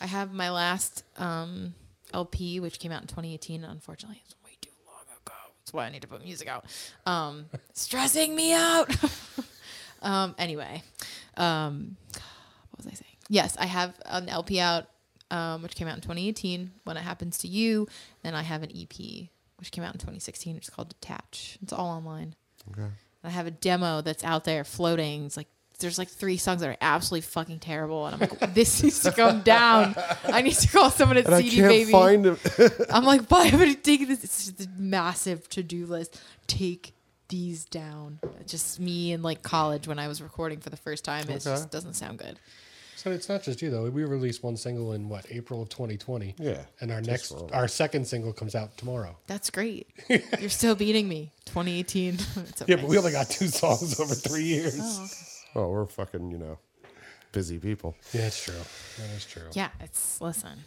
I have my last um, LP, which came out in 2018. Unfortunately, it's way too long ago. That's why I need to put music out. Um, stressing me out. um, anyway, um, what was I saying? Yes, I have an LP out, um, which came out in 2018. When it happens to you, then I have an EP, which came out in 2016. It's called Detach. It's all online. Okay. I have a demo that's out there floating. It's like there's like three songs that are absolutely fucking terrible, and I'm like, this needs to come down. I need to call someone at And I CD can't Baby. find it. I'm like, why am I taking this? It's just a massive to do list. Take these down. Just me in like college when I was recording for the first time. It Okay. just doesn't sound good. So it's not just you though. We released one single in what April of 2020. Yeah. And our next, our second single comes out tomorrow. That's great. You're still beating me. 2018. It's Yeah, but we only got two songs over three oh, years. Oh, okay. Oh, we're fucking, you know, busy people. Yeah, it's true. That is true. Yeah, it's listen,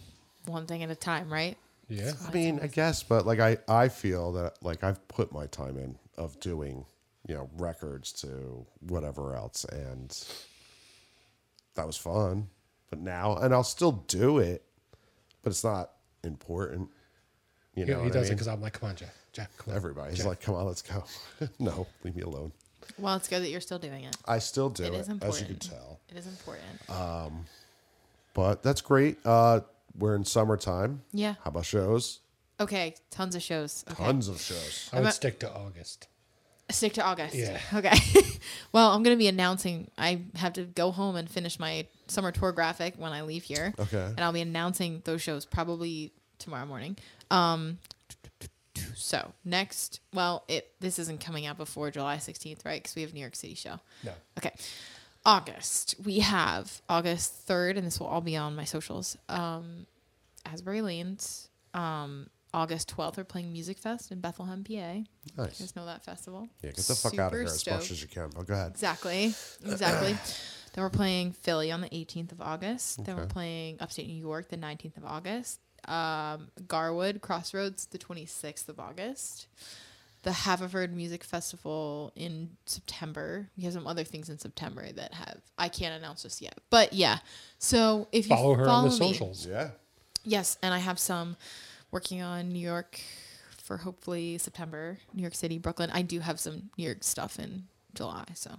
one thing at a time, right? Yeah. I mean, I guess, but like I, I feel that like I've put my time in of doing, you know, records to whatever else, and that was fun. But now, and I'll still do it, but it's not important. You know, he what does I it because I'm like, come on, Jeff. Jeff, come on. everybody's Jeff. like, "Come on, let's go." no, leave me alone. Well, it's good that you're still doing it. I still do It it, is as you can tell. It is important. Um, but that's great. Uh, we're in summertime. yeah. How about shows? Okay. Tons of shows. Okay. Tons of shows. I would I'm a- stick to August. Stick to August. Yeah. Okay. well, I'm going to be announcing. I have to go home and finish my summer tour graphic when I leave here. Okay. And I'll be announcing those shows probably tomorrow morning. Um, so next, well, it this isn't coming out before July 16th, right? Because we have New York City show. No. Okay. August. We have August 3rd, and this will all be on my socials. Um, Asbury Lanes. Um, August 12th, we're playing Musikfest in Bethlehem, PA. You guys know that festival? Yeah, get the fuck out of here as stoked. much as you can. Oh, go ahead. Exactly. Exactly. then we're playing Philly on the 18th of August. Then we're playing upstate New York the 19th of August. Um, Garwood Crossroads the 26th of August. The Haverford Music Festival in September. We have some other things in September that have I can't announce just yet. But yeah. So if you Follow her on the me- socials. Yeah. Yes, and I have some working on New York for hopefully September, New York City, Brooklyn. I do have some New York stuff in July, so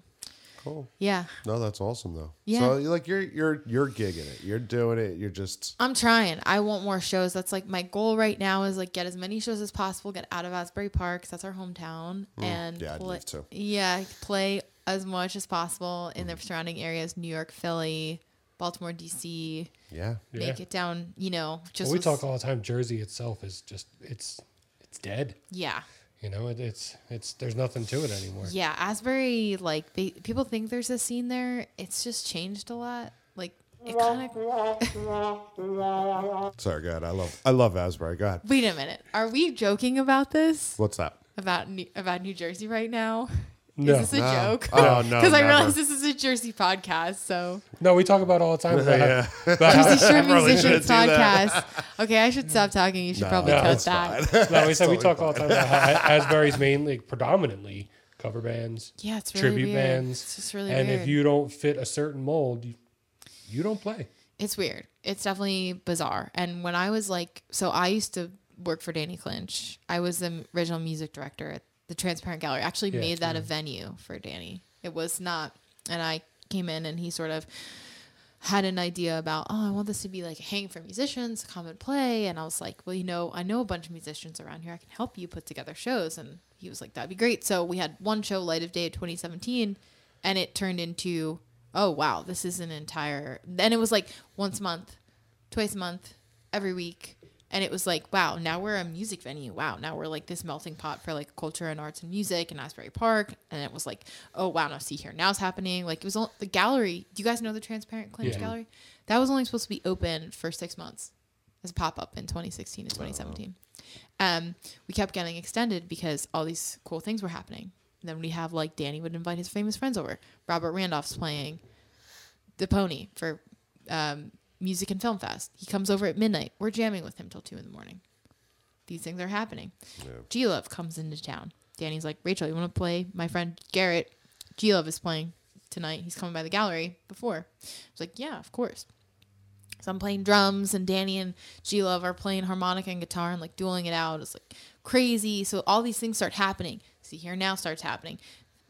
Cool. yeah. No, that's awesome though. Yeah. So like you're you're you're gigging it. You're doing it. You're just I'm trying. I want more shows. That's like my goal right now is like get as many shows as possible, get out of Asbury Park that's our hometown, and Mm. yeah, I'd love to. yeah, play as much as possible in the surrounding areas: New York, Philly, Baltimore, DC. yeah. Yeah. Make it down. You know, just Well, we talk all the time. Jersey itself is just it's it's dead. yeah. You know, it, it's it's there's nothing to it anymore. Yeah, Asbury, like they people think there's a scene there. It's just changed a lot. Like it kind of. Sorry, God. I love I love Asbury. Go ahead. Wait a minute. Are we joking about this? What's that? About New, about New Jersey right now? No. Is this a No. joke? Oh, no, Because I realize this is a Jersey podcast, so No, we talk about it all the time. About Yeah. how, about how- Jersey Shore Musicians shouldn't do that. podcast. Okay, I should stop talking. You should No, probably no, cut it's that. no, we said we talk all the time about how Asbury's mainly predominantly cover bands, Yeah, it's really tribute weird. bands, It's just really and weird. if you don't fit a certain mold, you, you don't play. It's weird. It's definitely bizarre. And when I was like, so I used to work for Danny Clinch. I was the original music director at the Transparent Gallery. Actually Yeah, made that a venue for Danny. It was not, and I came in and he sort of had an idea about, oh, I want this to be like a hang for musicians, come and play. And I was like, well, you know, I know a bunch of musicians around here. I can help you put together shows. And he was like, that'd be great. So we had one show, Light of Day, 2017, and it turned into, oh, wow, this is an entire. Then it was like once a month, twice a month, every week. And it was like, wow, now we're a music venue. Wow, now we're like this melting pot for like culture and arts and music in Asbury Park. And it was like, oh wow, now Sea.Hear.Now's happening. Like it was all, the gallery. Do you guys know the Transparent Clinch Yeah. Gallery? That was only supposed to be open for six months as a pop up in 2016 and 2017. Um, we kept getting extended because all these cool things were happening. And then we have like Danny would invite his famous friends over. Robert Randolph's playing the Pony for um, Music and Film Fest. He comes over at midnight. We're jamming with him till two in the morning. These things are happening. G Love comes into town. Danny's like, Rachel, you want to play? My friend Garrett, G Love is playing tonight. He's coming by the gallery before. I was like, yeah, of course. So I'm playing drums, and Danny and G Love are playing harmonica and guitar and like dueling it out. It's like crazy. So all these things start happening. Sea.Hear.Now starts happening.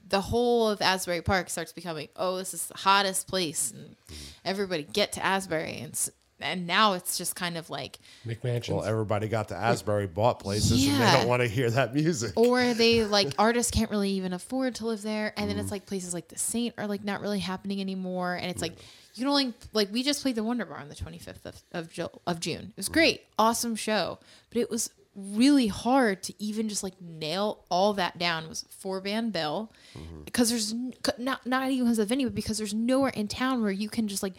The whole of Asbury Park starts becoming, oh, this is the hottest place, and mm-hmm. everybody get to Asbury, and s- and now it's just kind of like, McMansions. Well, everybody got to Asbury, bought places, and Yeah. they don't want to hear that music. or they like artists can't really even afford to live there. And then it's mm-hmm. like places like the saint are like not really happening anymore. And it's like you can only like we just played the wonder bar on the 25th of, of, Ju- of june. It was mm-hmm. great. Awesome show. But it was really hard to even just like nail all that down it was a four band bill because mm-hmm. there's not not even because of venue but because there's nowhere in town where you can just like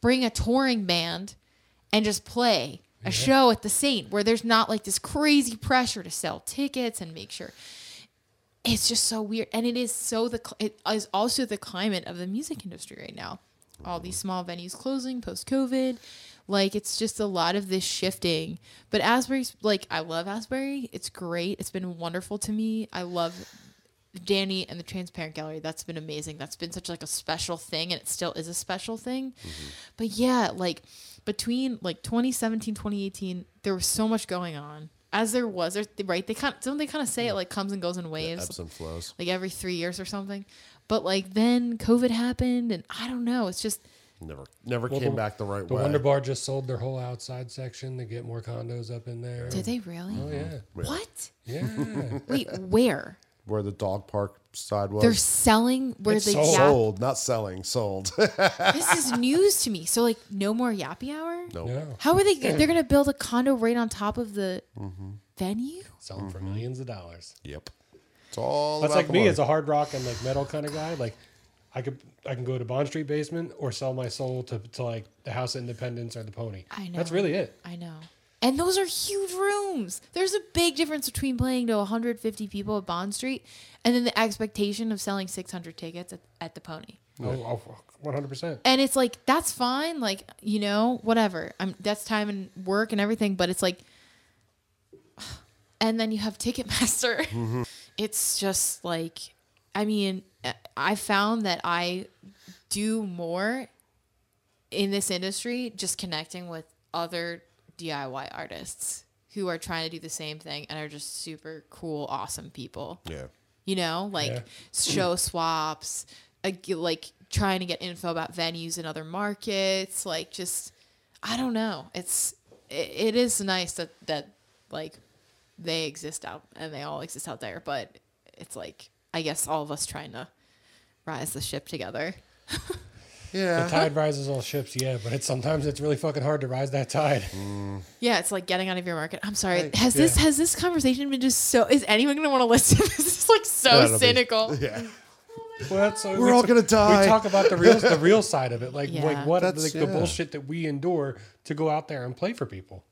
bring a touring band and just play a show at the Saint where there's not like this crazy pressure to sell tickets and make sure. It's just so weird, and it is so the it is also the climate of the music industry right now. All these mm-hmm. small venues closing post COVID, like it's just a lot of this shifting. But Asbury's like I love Asbury. It's great. It's been wonderful to me. I love Danny and the Transparent Gallery. That's been amazing. That's been such like a special thing, and it still is a special thing. Mm-hmm. But yeah, like between like 2017, 2018, there was so much going on. as there was, there, right? They kind of don't they kind of say it mm. like comes and goes in waves, Ebbs and flows. like every three years or something. But like then COVID happened, and I don't know. It's just Never, never Well, came the- back the right The way. The Wonder Bar just sold their whole outside section to get more condos up in there. did they really? Oh yeah, What? yeah. Wait, where? where the dog park side was. They're selling where It's the sold. yap. sold, not selling, sold. This is news to me. So like, no more yappy hour. no. How are they? They're gonna build a condo right on top of the Mm-hmm. venue. Selling for millions of dollars. Yep. It's all That's about like the me money. as a hard rock and like metal kind of guy. Like, I could I can go to Bond Street basement or sell my soul to, to like the House of Independence or the Pony. I know. That's really it. I know. And those are huge rooms. There's a big difference between playing to 150 people at Bond Street and then the expectation of selling 600 tickets at, at the Pony. Oh, Oh, one hundred percent. And it's like that's fine, like you know, whatever. I'm that's time and work and everything, but it's like, and then you have Ticketmaster. Mm-hmm. It's just like, I mean, I found that I do more in this industry just connecting with other DIY artists who are trying to do the same thing and are just super cool, awesome people yeah. you know like Yeah. show swaps uh, like trying to get info about venues in other markets like just i don't know it's it, it is nice that that like they exist out and they all exist out there but it's like i guess all of us trying to rise the ship together yeah. The tide rises all ships, yeah, but it's sometimes it's really fucking hard to rise that tide. Mm. yeah it's like getting out of your market i'm sorry Right. has this has this conversation been just so is anyone gonna want to listen this is like so That'll be- cynical Yeah. Well, that's, We're we all gonna die. We talk about the real the real side of it, like Yeah. like what That's- like the bullshit that we endure to go out there and play for people.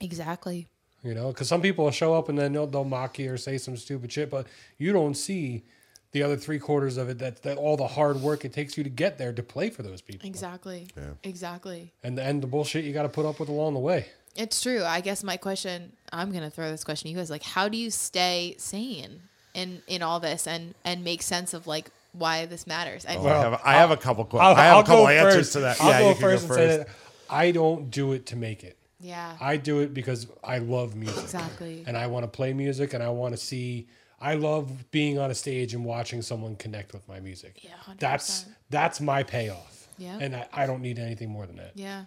exactly You know, because some people will show up and then they'll, they'll mock you or say some stupid shit, but you don't see the other three quarters of it. That that all the hard work it takes you to get there to play for those people, exactly Yeah. exactly and and the bullshit you got to put up with along the way. It's true. I guess my question, I'm gonna throw this question to you guys: like, how do you stay sane in in all this and and make sense of like why this matters? And Oh, I have, I have a couple questions. I have I'll a couple go answers first. to that. I'll yeah, go you can first go and say that I don't do it to make it. Yeah, I do it because I love music. Exactly. And I want to play music and I want to see I love being on a stage and watching someone connect with my music. Yeah, 100%. That's that's my payoff. Yeah. And I, I don't need anything more than that. yeah,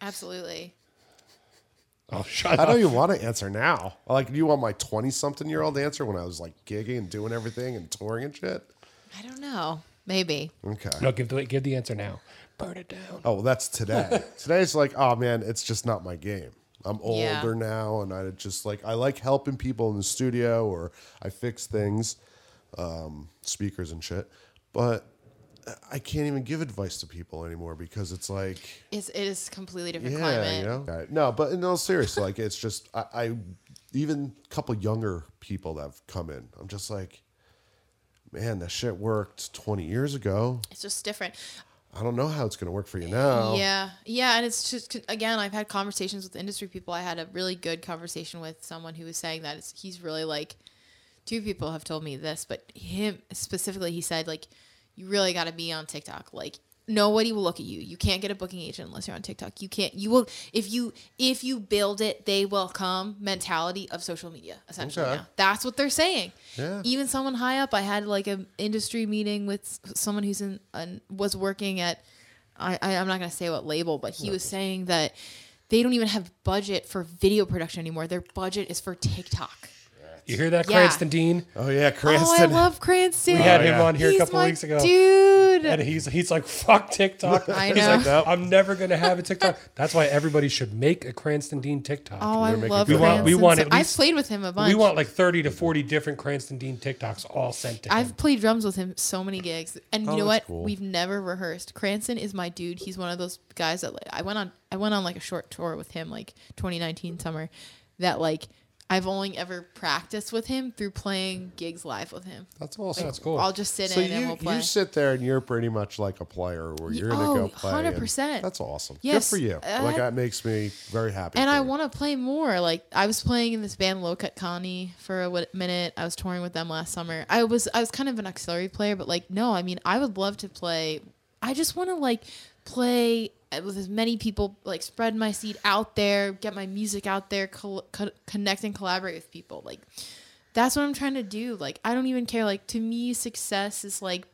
absolutely. Oh, shut I up. don't even want to answer now. Like, do you want my twenty-something-year-old answer when I was like gigging and doing everything and touring and shit? I don't know. Maybe. Okay. No, give the give the answer now. Burn it down. Oh, well, that's today. Today's like, oh man, it's just not my game. I'm Yeah. older now, and I just like I like helping people in the studio, or I fix things, um, speakers and shit. But I can't even give advice to people anymore because it's like, It's it is completely different yeah, climate. you know, Right. no. But in all seriousness, like it's just I, I even a couple younger people that have come in. I'm just like, man, that shit worked 20 years ago. It's just different. I don't know how it's gonna work for you now. Yeah, yeah, and it's just again, I've had conversations with industry people. I had a really good conversation with someone who was saying that he's really like. Two people have told me this, but him specifically, he said like, you really got to be on TikTok. Like nobody will look at you. You can't get a booking agent unless you're on TikTok. You can't. You will if you if you build it, they will come. Mentality of social media, essentially. Okay. Now that's what they're saying. Yeah. Even someone high up, I had like an industry meeting with someone who's in an, was working at. I, I I'm not gonna say what label, but he was saying that they don't even have budget for video production anymore. Their budget is for TikTok. You hear that, Yeah. Cranston Dean? Oh yeah, Cranston. Oh, I love Cranston. We had Oh, him yeah. on here He's a couple my weeks ago. dude. And he's he's like, fuck TikTok. I He's know. like, Nope. I'm never gonna have a TikTok. That's why everybody should make a Cranston Dean TikTok. Oh, I We're making love good- We want- we Cranston. want so- at I've least- played with him a bunch. we want like 30 to 40 different Cranston Dean TikToks all sent to him. I've played drums with him so many gigs, and oh, you Oh, know that's what? cool. We've never rehearsed. Cranston is my dude. He's one of those guys that like, I went on. I went on like a short tour with him, like 2019 summer. That like I've only ever practiced with him through playing gigs live with him. That's awesome. That's cool. I'll just sit So in you, and we'll play. you sit there and you're pretty much like a player where you're gonna oh, go play. and 100%. That's awesome. Yes, Good for you. uh, like that makes me very happy. and I want to play more. Like I was playing in this band Low Cut Connie for a minute. I was touring with them last summer. I was I was kind of an auxiliary player, but like no, I mean I would love to play. I just want to like play Uh, with as many people, like spread my seed out there, get my music out there, col- co- connect and collaborate with people. Like that's what I'm trying to do. Like I don't even care. Like to me, success is like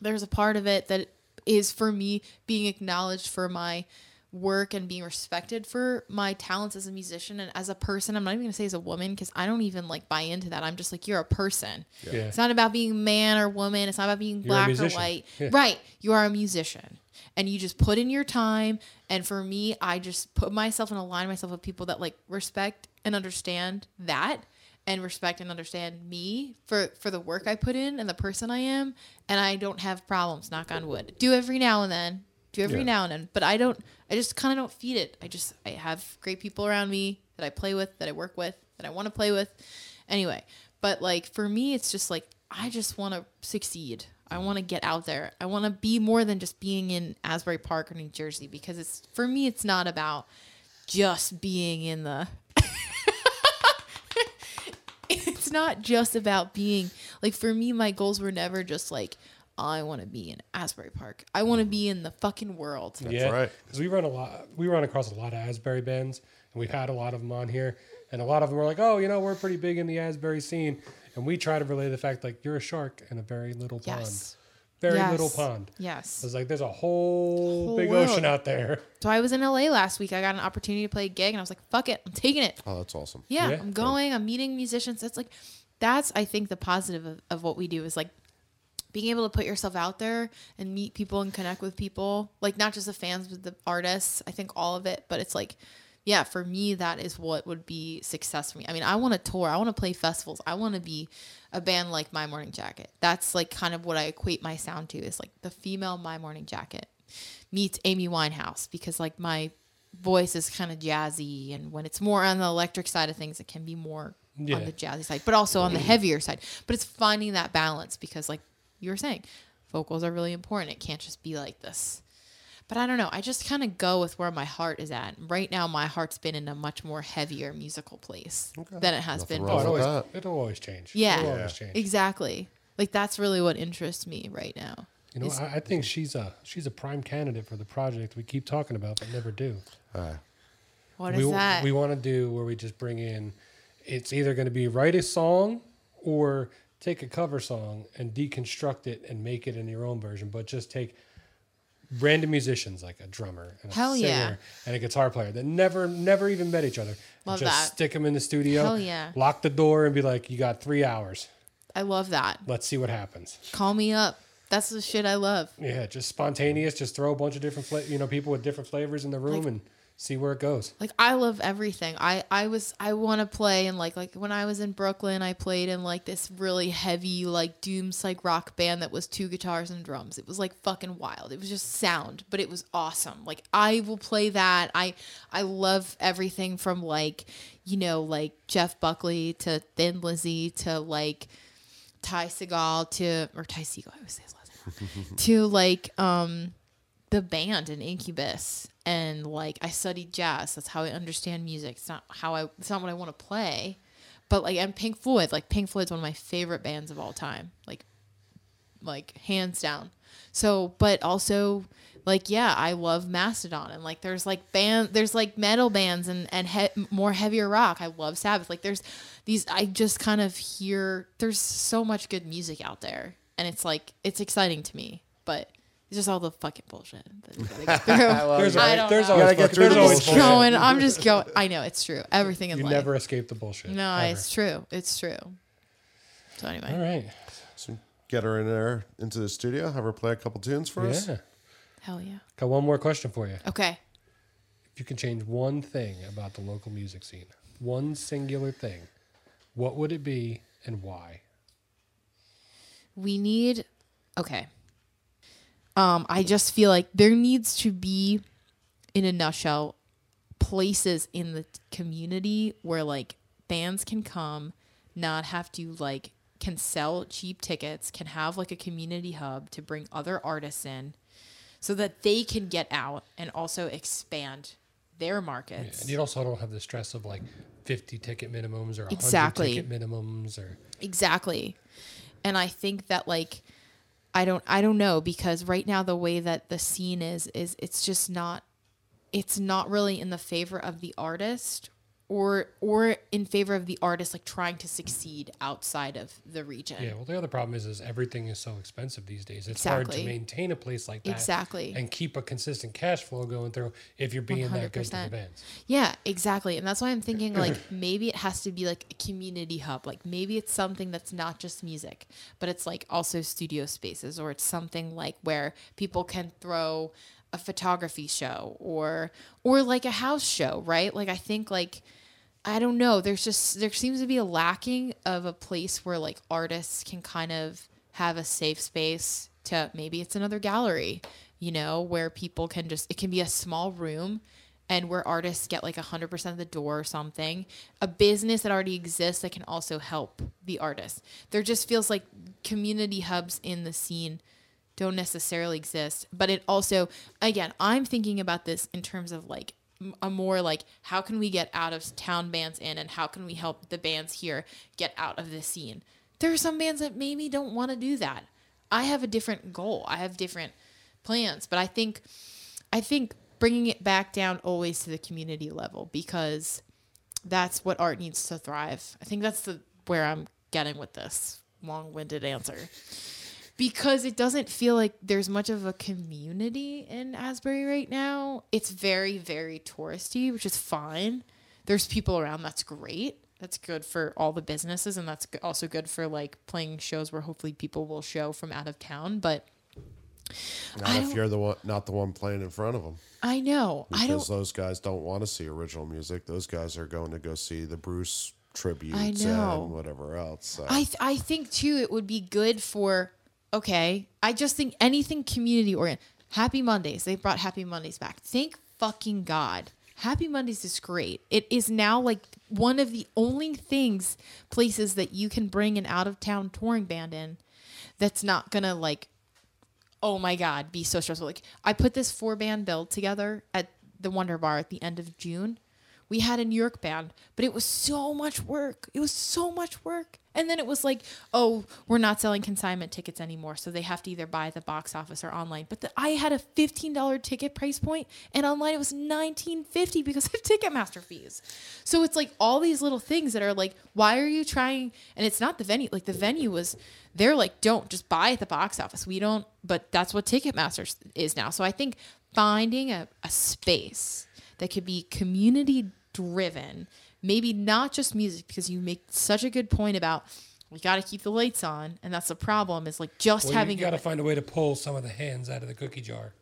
there's a part of it that is for me being acknowledged for my work and being respected for my talents as a musician and as a person. I'm not even gonna say as a woman because I don't even like buy into that. I'm just like you're a person. Yeah. It's not about being man or woman. It's not about being You're black or white. Yeah. Right. You are a musician. And you just put in your time. And for me, I just put myself and align myself with people that like respect and understand that and respect and understand me for for the work I put in and the person I am. And I don't have problems, knock on wood. Do every now and then. Do every Yeah. now and then. But I don't I just kind of don't feed it. I just I have great people around me that I play with, that I work with, that I want to play with. Anyway, but like for me it's just like I just want to succeed. I want to get out there. I want to be more than just being in Asbury Park or New Jersey because it's for me it's not about just being in the it's not just about being like for me my goals were never just like I want to be in Asbury Park. I want to be in the fucking world. yeah, right. Because we run a lot, we run across a lot of Asbury bands, and we've had a lot of them on here, and a lot of them were like, "Oh, you know, we're pretty big in the Asbury scene," and we try to relay the fact like you're a shark in a very little pond, Yes. very Yes. little pond. Yes. It's like there's a whole, Whole big world. ocean out there. So I was in LA last week. I got an opportunity to play a gig and I was like, fuck it. I'm taking it. Oh, that's awesome. Yeah, Yeah. I'm going. I'm meeting musicians. That's like, that's I think the positive of, of what we do is like being able to put yourself out there and meet people and connect with people. Like not just the fans, but the artists. I think all of it. But it's like, yeah, for me, that is what would be success for me. I mean, I want to tour. I want to play festivals. I want to be a band like My Morning Jacket. That's like kind of what I equate my sound to is like the female My Morning Jacket meets Amy Winehouse because like my voice is kind of jazzy and when it's more on the electric side of things it can be more Yeah. on the jazzy side but also on the heavier side but it's finding that balance because like you were saying vocals are really important it can't just be like this but I don't know. I just kind of go with where my heart is at. Right now, my heart's been in a much more heavier musical place than it has Nothing been. wrong Oh, it with before. always, that. it'll always change. Yeah. it'll Yeah. always change. Exactly. Like that's really what interests me right now. You know, is- I, I think she's a she's a prime candidate for the project we keep talking about but never do. Uh, What we, is that? We want to do where we just bring in. It's either going to be write a song or take a cover song and deconstruct it and make it in your own version, but just take random musicians like a drummer and a Hell singer yeah. and a guitar player that never never even met each other. Love just that. stick them in the studio. Hell yeah. Lock the door and be like, "You got three hours. I love that. Let's see what happens." Call me up. That's the shit I love. Yeah, just spontaneous. Just throw a bunch of different, fla- you know, people with different flavors in the room Like- and see where it goes. Like I love everything. I I was I want to play and like like when I was in Brooklyn, I played in like this really heavy like doom psych rock band that was two guitars and drums. It was like fucking wild. It was just sound, but it was awesome. Like I will play that. I I love everything from like you know like Jeff Buckley to Thin Lizzy to like Ty Segall to or Ty Segall. I always say his last name. to like um the band in Incubus and like I studied jazz. That's how I understand music. It's not how I it's not what I want to play. But like and Pink Floyd, like Pink Floyd's one of my favorite bands of all time. Like like hands down. So, but also like yeah, I love Mastodon and like there's like band there's like metal bands and and he- more heavier rock. I love Sabbath. Like there's these I just kind of hear there's so much good music out there and it's like it's exciting to me. But it's just all the fucking bullshit that we gotta get through. There's, I always, don't there's know. always, Gotta get through there's the always just bullshit. going. I'm just going. I know it's true. Everything in life You life. never escape the bullshit. no, ever. it's true. It's true. So anyway, All right. so get her in there into the studio, have her play a couple tunes for us. Yeah. hell yeah. Got one more question for you. Okay. If you can change one thing about the local music scene, one singular thing, what would it be and why? we need okay um i just feel like there needs to be in a nutshell places in the community where like bands can come not have to like can sell cheap tickets can have like a community hub to bring other artists in so that they can get out and also expand their markets And you also don't have the stress of like 50 ticket minimums or 100 Exactly. ticket minimums or Exactly. And I think that like I don't I don't know because right now the way that the scene is is it's just not it's not really in the favor of the artist or or in favor of the artist like trying to succeed outside of the region. Yeah, well, the other problem is, is everything is so expensive these days. It's hard to maintain a place like that Exactly. and keep a consistent cash flow going through if you're being that good to the bands. Yeah, exactly. And that's why I'm thinking like maybe it has to be like a community hub. Like maybe it's something that's not just music, but it's like also studio spaces or it's something like where people can throw a photography show or or like a house show, right? Like I think like I don't know, there's just there seems to be a lacking of a place where like artists can kind of have a safe space to maybe it's another gallery, you know, where people can just it can be a small room and where artists get like 100% of the door or something. A business that already exists that can also help the artist. There just feels like community hubs in the scene don't necessarily exist but it also again i'm thinking about this in terms of like a more like how can we get out of town bands in and how can we help the bands here get out of the scene there are some bands that maybe don't want to do that i have a different goal i have different plans but i think I think bringing it back down always to the community level because that's what art needs to thrive. I think that's the where I'm getting with this long-winded answer. Because it doesn't feel like there's much of a community in Asbury right now. It's very very touristy, which is fine. There's people around, that's great. That's good for all the businesses and that's also good for like playing shows where hopefully people will show from out of town, but Not I if you're the one, not the one playing in front of them. I know. I don't Because those guys don't want to see original music. Those guys are going to go see the Bruce tributes I know. and whatever else. So. I th- I think too it would be good for okay. I just think anything community oriented. Happy Mondays. They brought Happy Mondays back. Thank fucking God. Happy Mondays is great. It is now like one of the only things places that you can bring an out of town touring band in that's not gonna like oh my god be so stressful like i put this four band build together at the wonder bar at the end of june we had a new york band but it was so much work it was so much work and then it was like oh we're not selling consignment tickets anymore so they have to either buy the box office or online. But the, i had a $15 ticket price point and online it was $19.50 because of ticketmaster fees. So it's like all these little things that are like why are you trying? And it's not the venue like the venue was they're like don't just buy at the box office. We don't but that's what ticketmaster is now. So i think finding a, a space that could be community driven maybe not just music because you make such a good point about we got to keep the lights on and that's the problem is like just Well, having you got to find a way to pull some of the hands out of the cookie jar.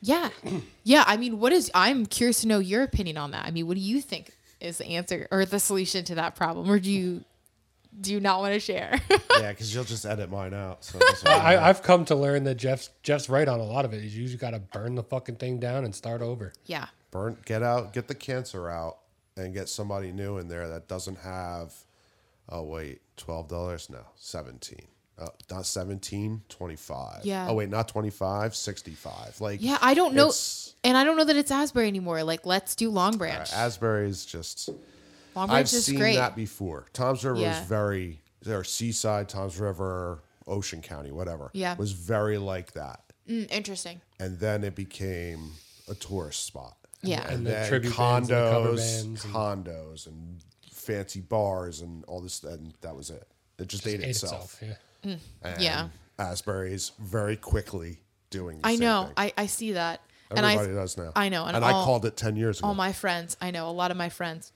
yeah yeah i mean what is i'm curious to know your opinion on that i mean what do you think is the answer or the solution to that problem or do you do you not want to share yeah, because you'll just edit mine out. So I, i've come to learn that Jeff's Jeff's right on a lot of it is You just got to burn the fucking thing down and start over. yeah burn get out get the cancer out and get somebody new in there that doesn't have oh wait $12 no 17 oh, not 17 25 Yeah. oh wait not 25 65 like yeah i don't know and i don't know that it's asbury anymore. Like let's do long branch. Asbury's just long branch i've is seen great. that before. Tom's river Yeah. was very there seaside tom's river ocean county whatever. Yeah. was very like that. Mm, interesting. And then it became a tourist spot Yeah. and, And the then tribute bands and the cover condos, bands and- condos, and fancy bars, and all this, and that was it. It just ate, Ate itself. itself. Yeah. Hmm. And Yeah. Asbury's very quickly doing. The I same know. thing. I, I see that. Everybody and I, does now. I know, and and, all- I called it ten years ago. all my friends, I know a lot of my friends.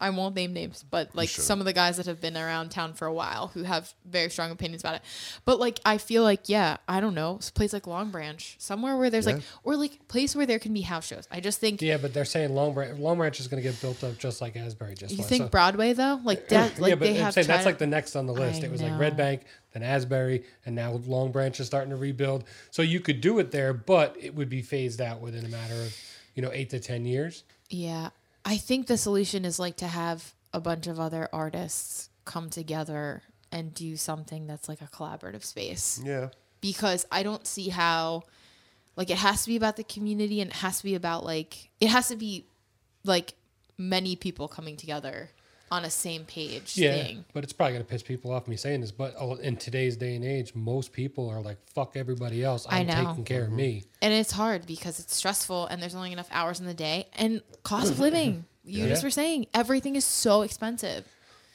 I won't name names, but like should. some of the guys that have been around town for a while who have very strong opinions about it. But like I feel like yeah, I don't know, a place like Long Branch, somewhere where there's like or like place where there can be house shows. I just think Yeah, but they're saying Long Branch. Long Branch is going to get built up just like Asbury. Just you like, think so- Broadway though, like that, like yeah, but they I'm have saying that's tried- like the next on the list. I it was like. Red Bank, then Asbury, and now Long Branch is starting to rebuild. So you could do it there, but it would be phased out within a matter of you know eight to ten years. Yeah. I think the solution is like to have a bunch of other artists come together and do something that's like a collaborative space. yeah, Because I don't see how like it has to be about the community and it has to be about like it has to be like many people coming together on a same page Yeah, thing. but it's probably gonna piss people off me saying this. But in today's day and age, most people are like, "Fuck everybody else. I I'm know. taking care of me." Mm-hmm. And it's hard because it's stressful and there's only enough hours in the day and cost of living. You just were saying everything is so expensive.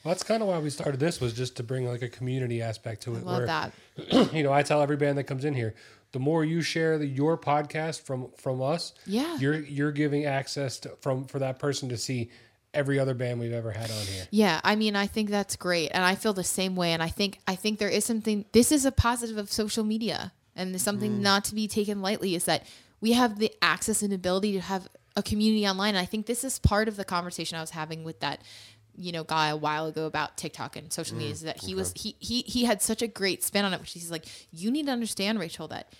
Well, that's kind of why we started this was just to bring like a community aspect to I it. love where, that. you know, I tell every band that comes in here, the more you share the, your podcast from from us, Yeah. you're you're giving access to, from for that person to see every other band we've ever had on here. Yeah, I mean, I think that's great, and I feel the same way. And I think I think there is something. This is a positive of social media, and something mm. not to be taken lightly. Is that we have the access and ability to have a community online. And I think this is part of the conversation I was having with that, you know, guy a while ago about TikTok and social media. Mm, is that he was he he he had such a great spin on it, which he's like, you need to understand, Rachel, that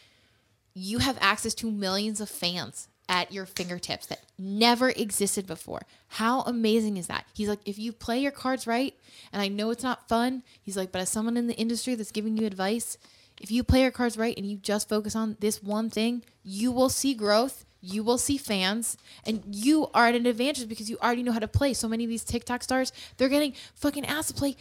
you have access to millions of fans at your fingertips that never existed before. How amazing is that? He's like, if you play your cards right, and I know it's not fun, he's like, but as someone in the industry that's giving you advice, if you play your cards right and you just focus on this one thing, you will see growth. You will see fans, and you are at an advantage because you already know how to play. So many of these TikTok stars, they're getting fucking asked to play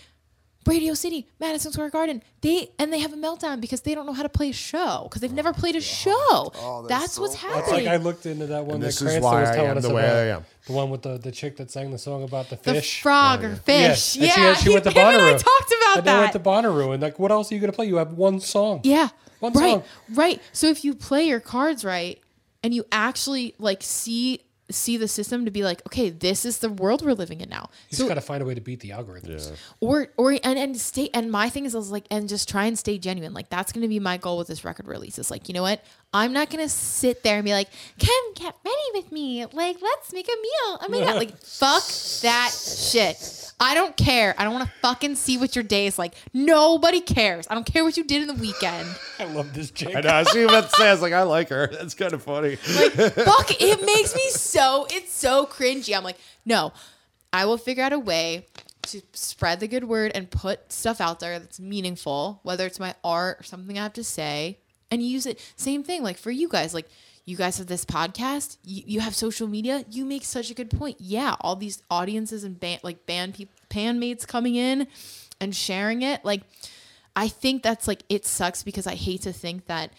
Radio City, Madison Square Garden. They and they have a meltdown because they don't know how to play a show because they've never played a show. Oh, they're that's so what's bad. It's happening. like I looked into that one And that this is Cranston why was I telling am us the about. way I am. The one with the, the chick that sang the song about the the fish. frog or oh, fish. Yeah, Yeah, and she, she he- went to him and I Bonnaroo. talked about and they went that. to Bonnaroo, and like, what else are you gonna play? You have one song. Yeah. One right. song. Right. So if you play your cards right and you actually like see see the system to be like, okay, this is the world we're living in now. You so just gotta find a way to beat the algorithms. or or and and stay and my thing is, I was like and just try and stay genuine. Like that's gonna be my goal with this record release. It's like, you know what? I'm not gonna sit there and be like, come get ready with me. Like, let's make a meal. Oh my god. Like, fuck that shit. I don't care. I don't want to fucking see what your day is like. Nobody cares. I don't care what you did in the weekend. I love this chick. I know. I see what it says. Like I like her. That's kind of funny. Like, fuck, it makes me so, it's so cringy. I'm like, no, I will figure out a way to spread the good word and put stuff out there that's meaningful, whether it's my art or something I have to say, and use it. Same thing, like for you guys, like, you guys have this podcast, you, you have social media, you make such a good point. Yeah, all these audiences and band, like band people, bandmates coming in and sharing it. Like, I think that's like, it sucks because I hate to think that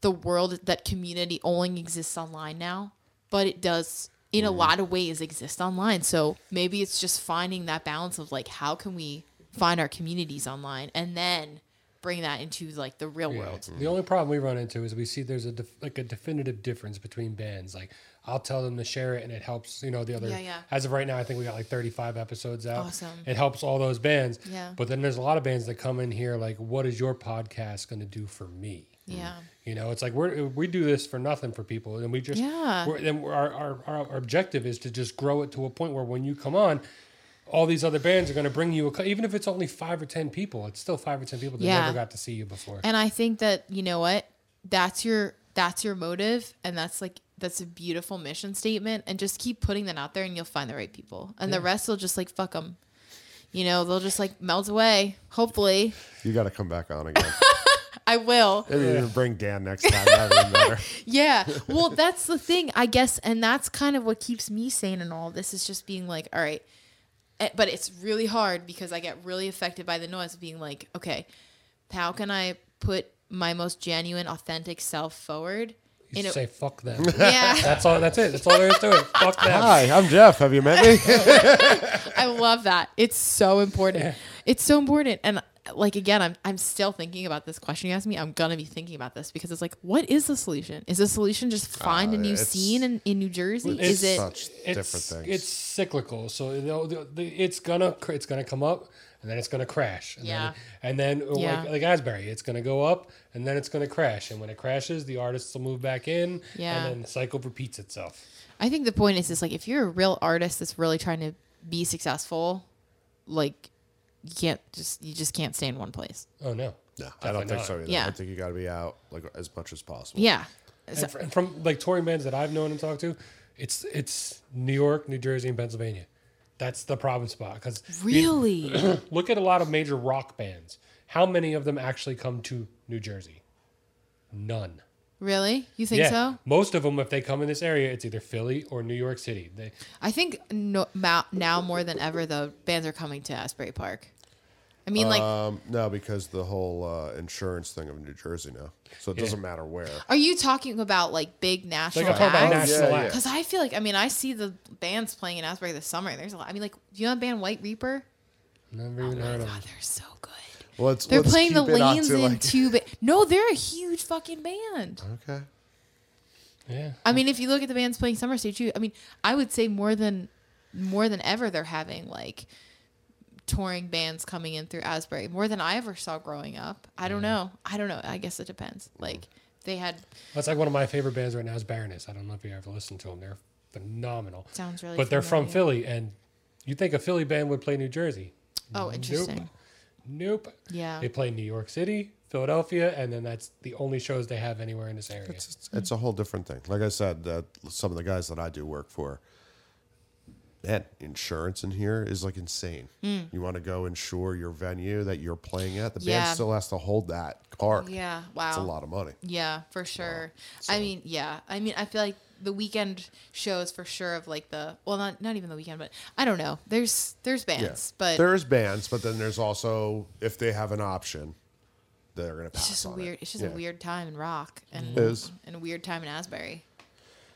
the world that community only exists online now, but it does in a mm-hmm. lot of ways exist online. So maybe it's just finding that balance of like how can we find our communities online and then bring that into like the real Yeah. world. The only problem we run into is we see there's a def- like a definitive difference between bands. Like I'll tell them to share it, and it helps. You know, the other. Yeah, yeah. As of right now, I think we got like 35 episodes out. Awesome. It helps all those bands. Yeah. But then there's a lot of bands that come in here like, what is your podcast going to do for me? Yeah. You know, it's like we're we do this for nothing for people, and we just Yeah. We're, and we're, our, our our objective is to just grow it to a point where when you come on, all these other bands are going to bring you a co- even if it's only five or ten people, it's still five or ten people that Yeah. never got to see you before. And I think that you know what? That's your that's your motive and that's like that's a beautiful mission statement and just keep putting that out there and you'll find the right people. And the rest will just like fuck them. You know, they'll just like melt away. Hopefully. You got to come back on again. I will. Maybe even bring Dan next time. That'd be better. Yeah. Well, that's the thing, I guess, and that's kind of what keeps me sane in all this is just being like, all right. Eh, But it's really hard because I get really affected by the noise of being like, okay, how can I put my most genuine, authentic self forward? You In just a, say fuck them. yeah, That's all. That's it. That's all there is to it. Fuck them. Hi, I'm Jeff. Have you met me? I love that. It's so important. It's so important. And like again, I'm I'm still thinking about this question you asked me. I'm gonna be thinking about this because it's like, what is the solution? Is the solution just find a new scene in, in New Jersey? It's is it Such different It's things. it's cyclical. So you know, the, the, it's gonna it's gonna come up and then it's gonna crash. And Yeah. Then, and then uh, Yeah. like, like Asbury, it's gonna go up and then it's gonna crash. And when it crashes, the artists will move back in. Yeah. And then the cycle repeats itself. I think the point is is like if you're a real artist that's really trying to be successful, like you can't just you just can't stay in one place. Oh no. no, I don't Definitely think not. so either. Yeah. I think you got to be out like as much as possible. Yeah. So- And, fr- and from like touring bands that I've known and talked to, it's it's New York, New Jersey, and Pennsylvania. That's the problem spot. Because really? look at a lot of major rock bands. How many of them actually come to New Jersey? None. Really? You think yeah, so? most of them, if they come in this area, it's either Philly or New York City. They I think no, ma- now more than ever, the bands are coming to Asbury Park. I mean, like, Um, no, because the whole uh, insurance thing of New Jersey now, so it doesn't matter where. are you talking about like big national like I'm talking acts? national yeah, yeah. Because I feel like, I mean, I see the bands playing in Asbury this summer. There's a lot. I mean, like, do you know the band White Reaper? Never even heard of God, them. they're so good. Well, let's, They're let's playing the keep it lanes in like- two. Ba- no, they're a huge fucking band. Okay. Yeah. I mean, if you look at the bands playing Summer Stage too, I mean, I would say more than more than ever they're having like touring bands coming in through Asbury more than I ever saw growing up. I don't mm. know. I don't know. I guess it depends. Mm. Like they had That's like one of my favorite bands right now is Baroness. I don't know if you ever listened to them. They're phenomenal. sounds really. but they're from. Philly, and you think a Philly band would play New Jersey? Oh, interesting. Nope. Yeah. They play New York City, Philadelphia, and then that's the only shows they have anywhere in this area. It's, it's, it's a whole different thing. Like I said, uh, some of the guys that I do work for, man, insurance in here is like insane. You want to go insure your venue that you're playing at, the Yeah. band still has to hold that card. Yeah. Wow. It's a lot of money. Yeah, for sure. I mean, yeah. I mean, I feel like the weekend shows for sure of like the well, not not even the weekend, but I don't know. There's there's bands, but there's bands, but then there's also if they have an option, they're gonna pass it's just a on weird. It. It's just Yeah. a weird time in rock and and a weird time in Asbury.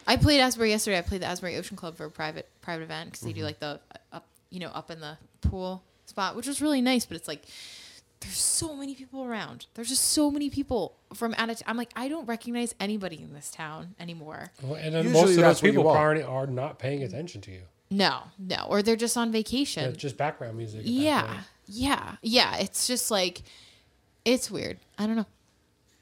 I played Asbury yesterday. I played the Asbury Ocean Club for a private private event because they Mm-hmm. do like the uh, up you know up in the pool spot, which was really nice. But it's like there's so many people around. There's just so many people from out of. T- I'm like I don't recognize anybody in this town anymore. Well, and then Usually most of those people want. are, are not paying attention to you. No, no, or they're just on vacation. It's just background music. Yeah, yeah, yeah. It's just like, it's weird. I don't know.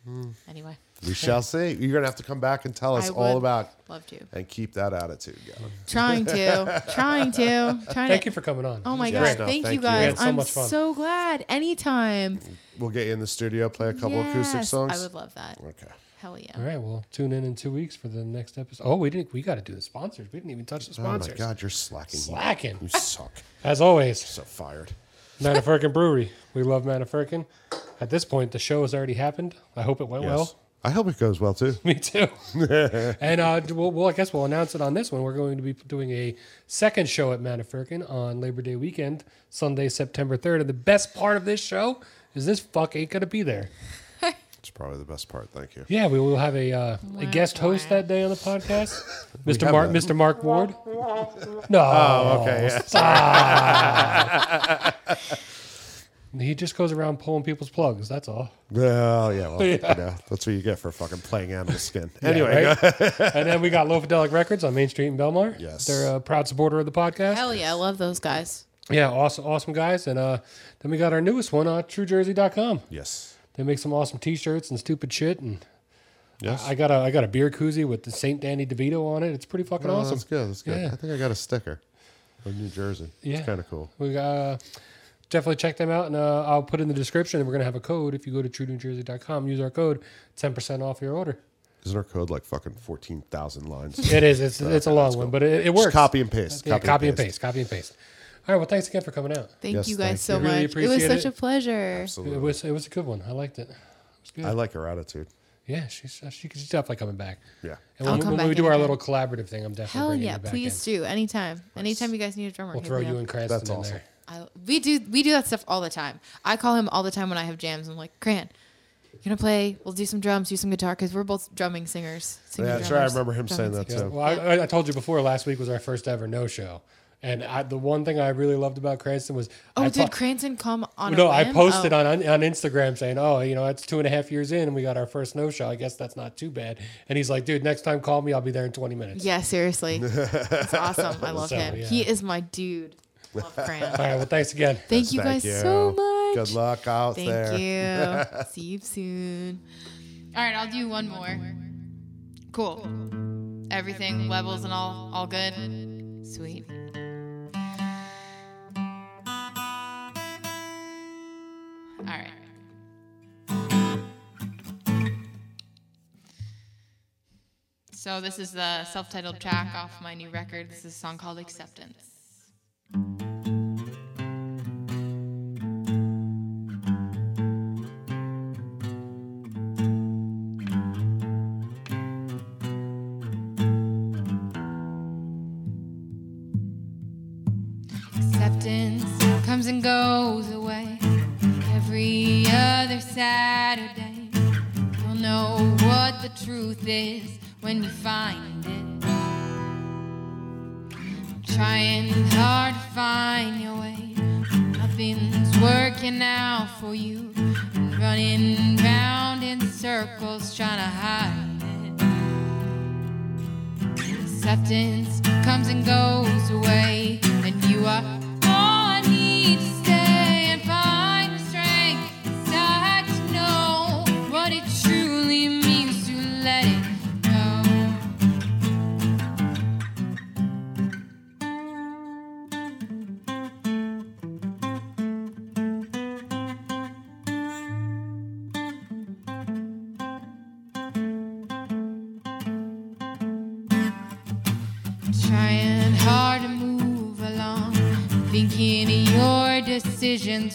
Hmm. Anyway, We shall see. You're gonna have to come back and tell us I all would about love to. and keep that attitude going. Trying to, trying to, trying Thank to. you for coming on. Oh my It god! no, thank, thank you you. guys. We had so I'm much fun. so glad. Anytime. We'll get you in the studio, play a couple acoustic Yes, songs. I would love that. Okay. Hell yeah. All right, well, tune in in two weeks for the next episode. Oh, we didn't. We got to do the sponsors. We didn't even touch the sponsors. Oh my. God, you're slacking. Slacking. You suck. As always, So fired. Manafirkin Brewery. We love Manafirkin. At this point, the show has already happened. I hope it went Yes. well. I hope it goes well too. Me too. and uh, we'll, well, I guess we'll announce it on this one. We're going to be doing a second show at Manafirkin on Labor Day weekend, Sunday, September 3rd. And the best part of this show is this fuck ain't going to be there. It's probably the best part. Thank you. Yeah, we will have a, uh, a guest host that day on the podcast, Mr. Mark, that. Mr. Mark Ward. No, Oh, okay. Yeah. He just goes around pulling people's plugs. That's all. Well, yeah. Well, Yeah. You know, that's what you get for fucking playing animal skin. Yeah, Anyway, right? and then we got Lofidelic Records on Main Street in Belmar. Yes. they're a proud supporter of the podcast. Hell yeah! I love those guys. Yeah, awesome, awesome guys. And uh, then we got our newest one, uh, TrueJersey.com. yes, They make some awesome T-shirts and stupid shit. And yes. I got a I got a beer koozie with the Saint Danny DeVito on it. It's pretty fucking Oh, awesome. That's good. That's good. Yeah. I think I got a sticker of New Jersey. Yeah. It's kind of cool. We got uh, definitely check them out, and uh, I'll put in the description. And we're gonna have a code if you go to TrueNewJersey.com. Use our code, ten percent off your order. Isn't our code like fucking fourteen thousand lines? It is. It's it's a long one, but it, it works. Just copy and paste. Yeah, copy, and paste. Copy and paste. All right. Well, thanks again for coming out. Thank Yes, you thank guys so you. Really much. It was such it. a pleasure. Absolutely. It was it was a good one. I liked it. It was good. I like her attitude. yeah, she's she, she's definitely coming back. Yeah. And I'll when, come when back we do our anytime. little collaborative thing, I'm definitely Hell bringing yeah! you back Please in. do anytime. Anytime you guys need a drummer, We'll throw me you up. and Cranston That's in awesome. there. I, we do we do that stuff all the time. I call him all the time when I have jams. I'm like, Grant, you gonna play? We'll do some drums, do some guitar, because we're both drumming singers. singing Yeah, that's right. I remember him saying that singers. too. Well, I, I told you before. Last week was our first ever no show, and I, the one thing I really loved about Cranston was Oh, I did po- Cranston come on? no, a I whim? posted Oh. on, on on Instagram saying, "Oh, you know, it's two and a half years in, and we got our first no show. I guess that's not too bad." And he's like, "Dude, next time call me. I'll be there in 20 minutes." Yeah, seriously, it's awesome. I love So, him. yeah. He is my dude. Love Grant. All right. Well, thanks again. Thank you Thank guys so much. Good luck out Thank there. Thank you. See you soon. All right, I'll do one more. Cool. Everything levels and all all good. Sweet. All right. So this is the self-titled track off my new record. This is a song called Acceptance. Thank you.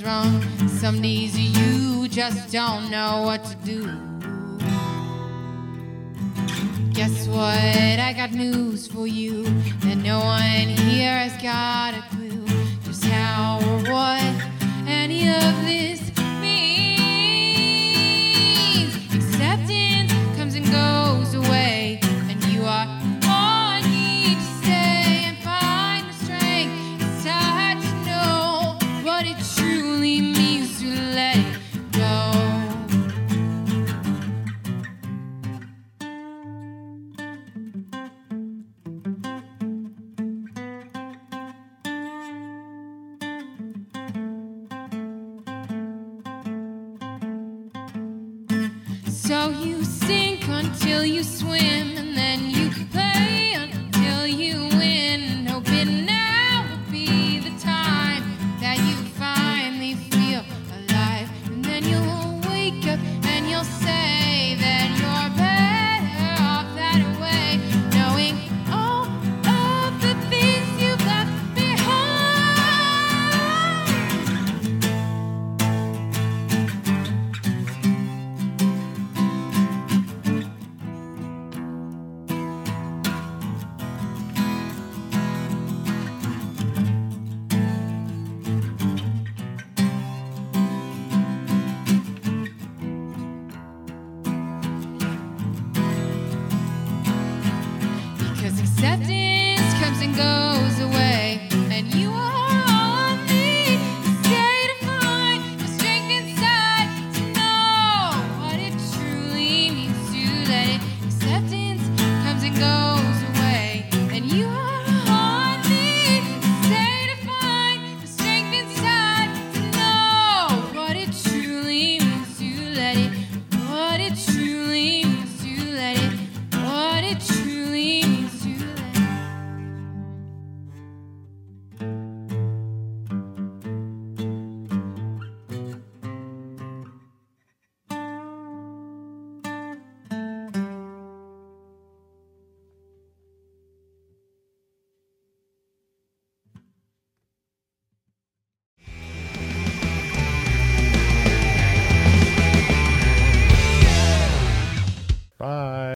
wrong. Some days you just don't know what to do. Guess what? I got news for you that no one here has got a clue just how or what any of this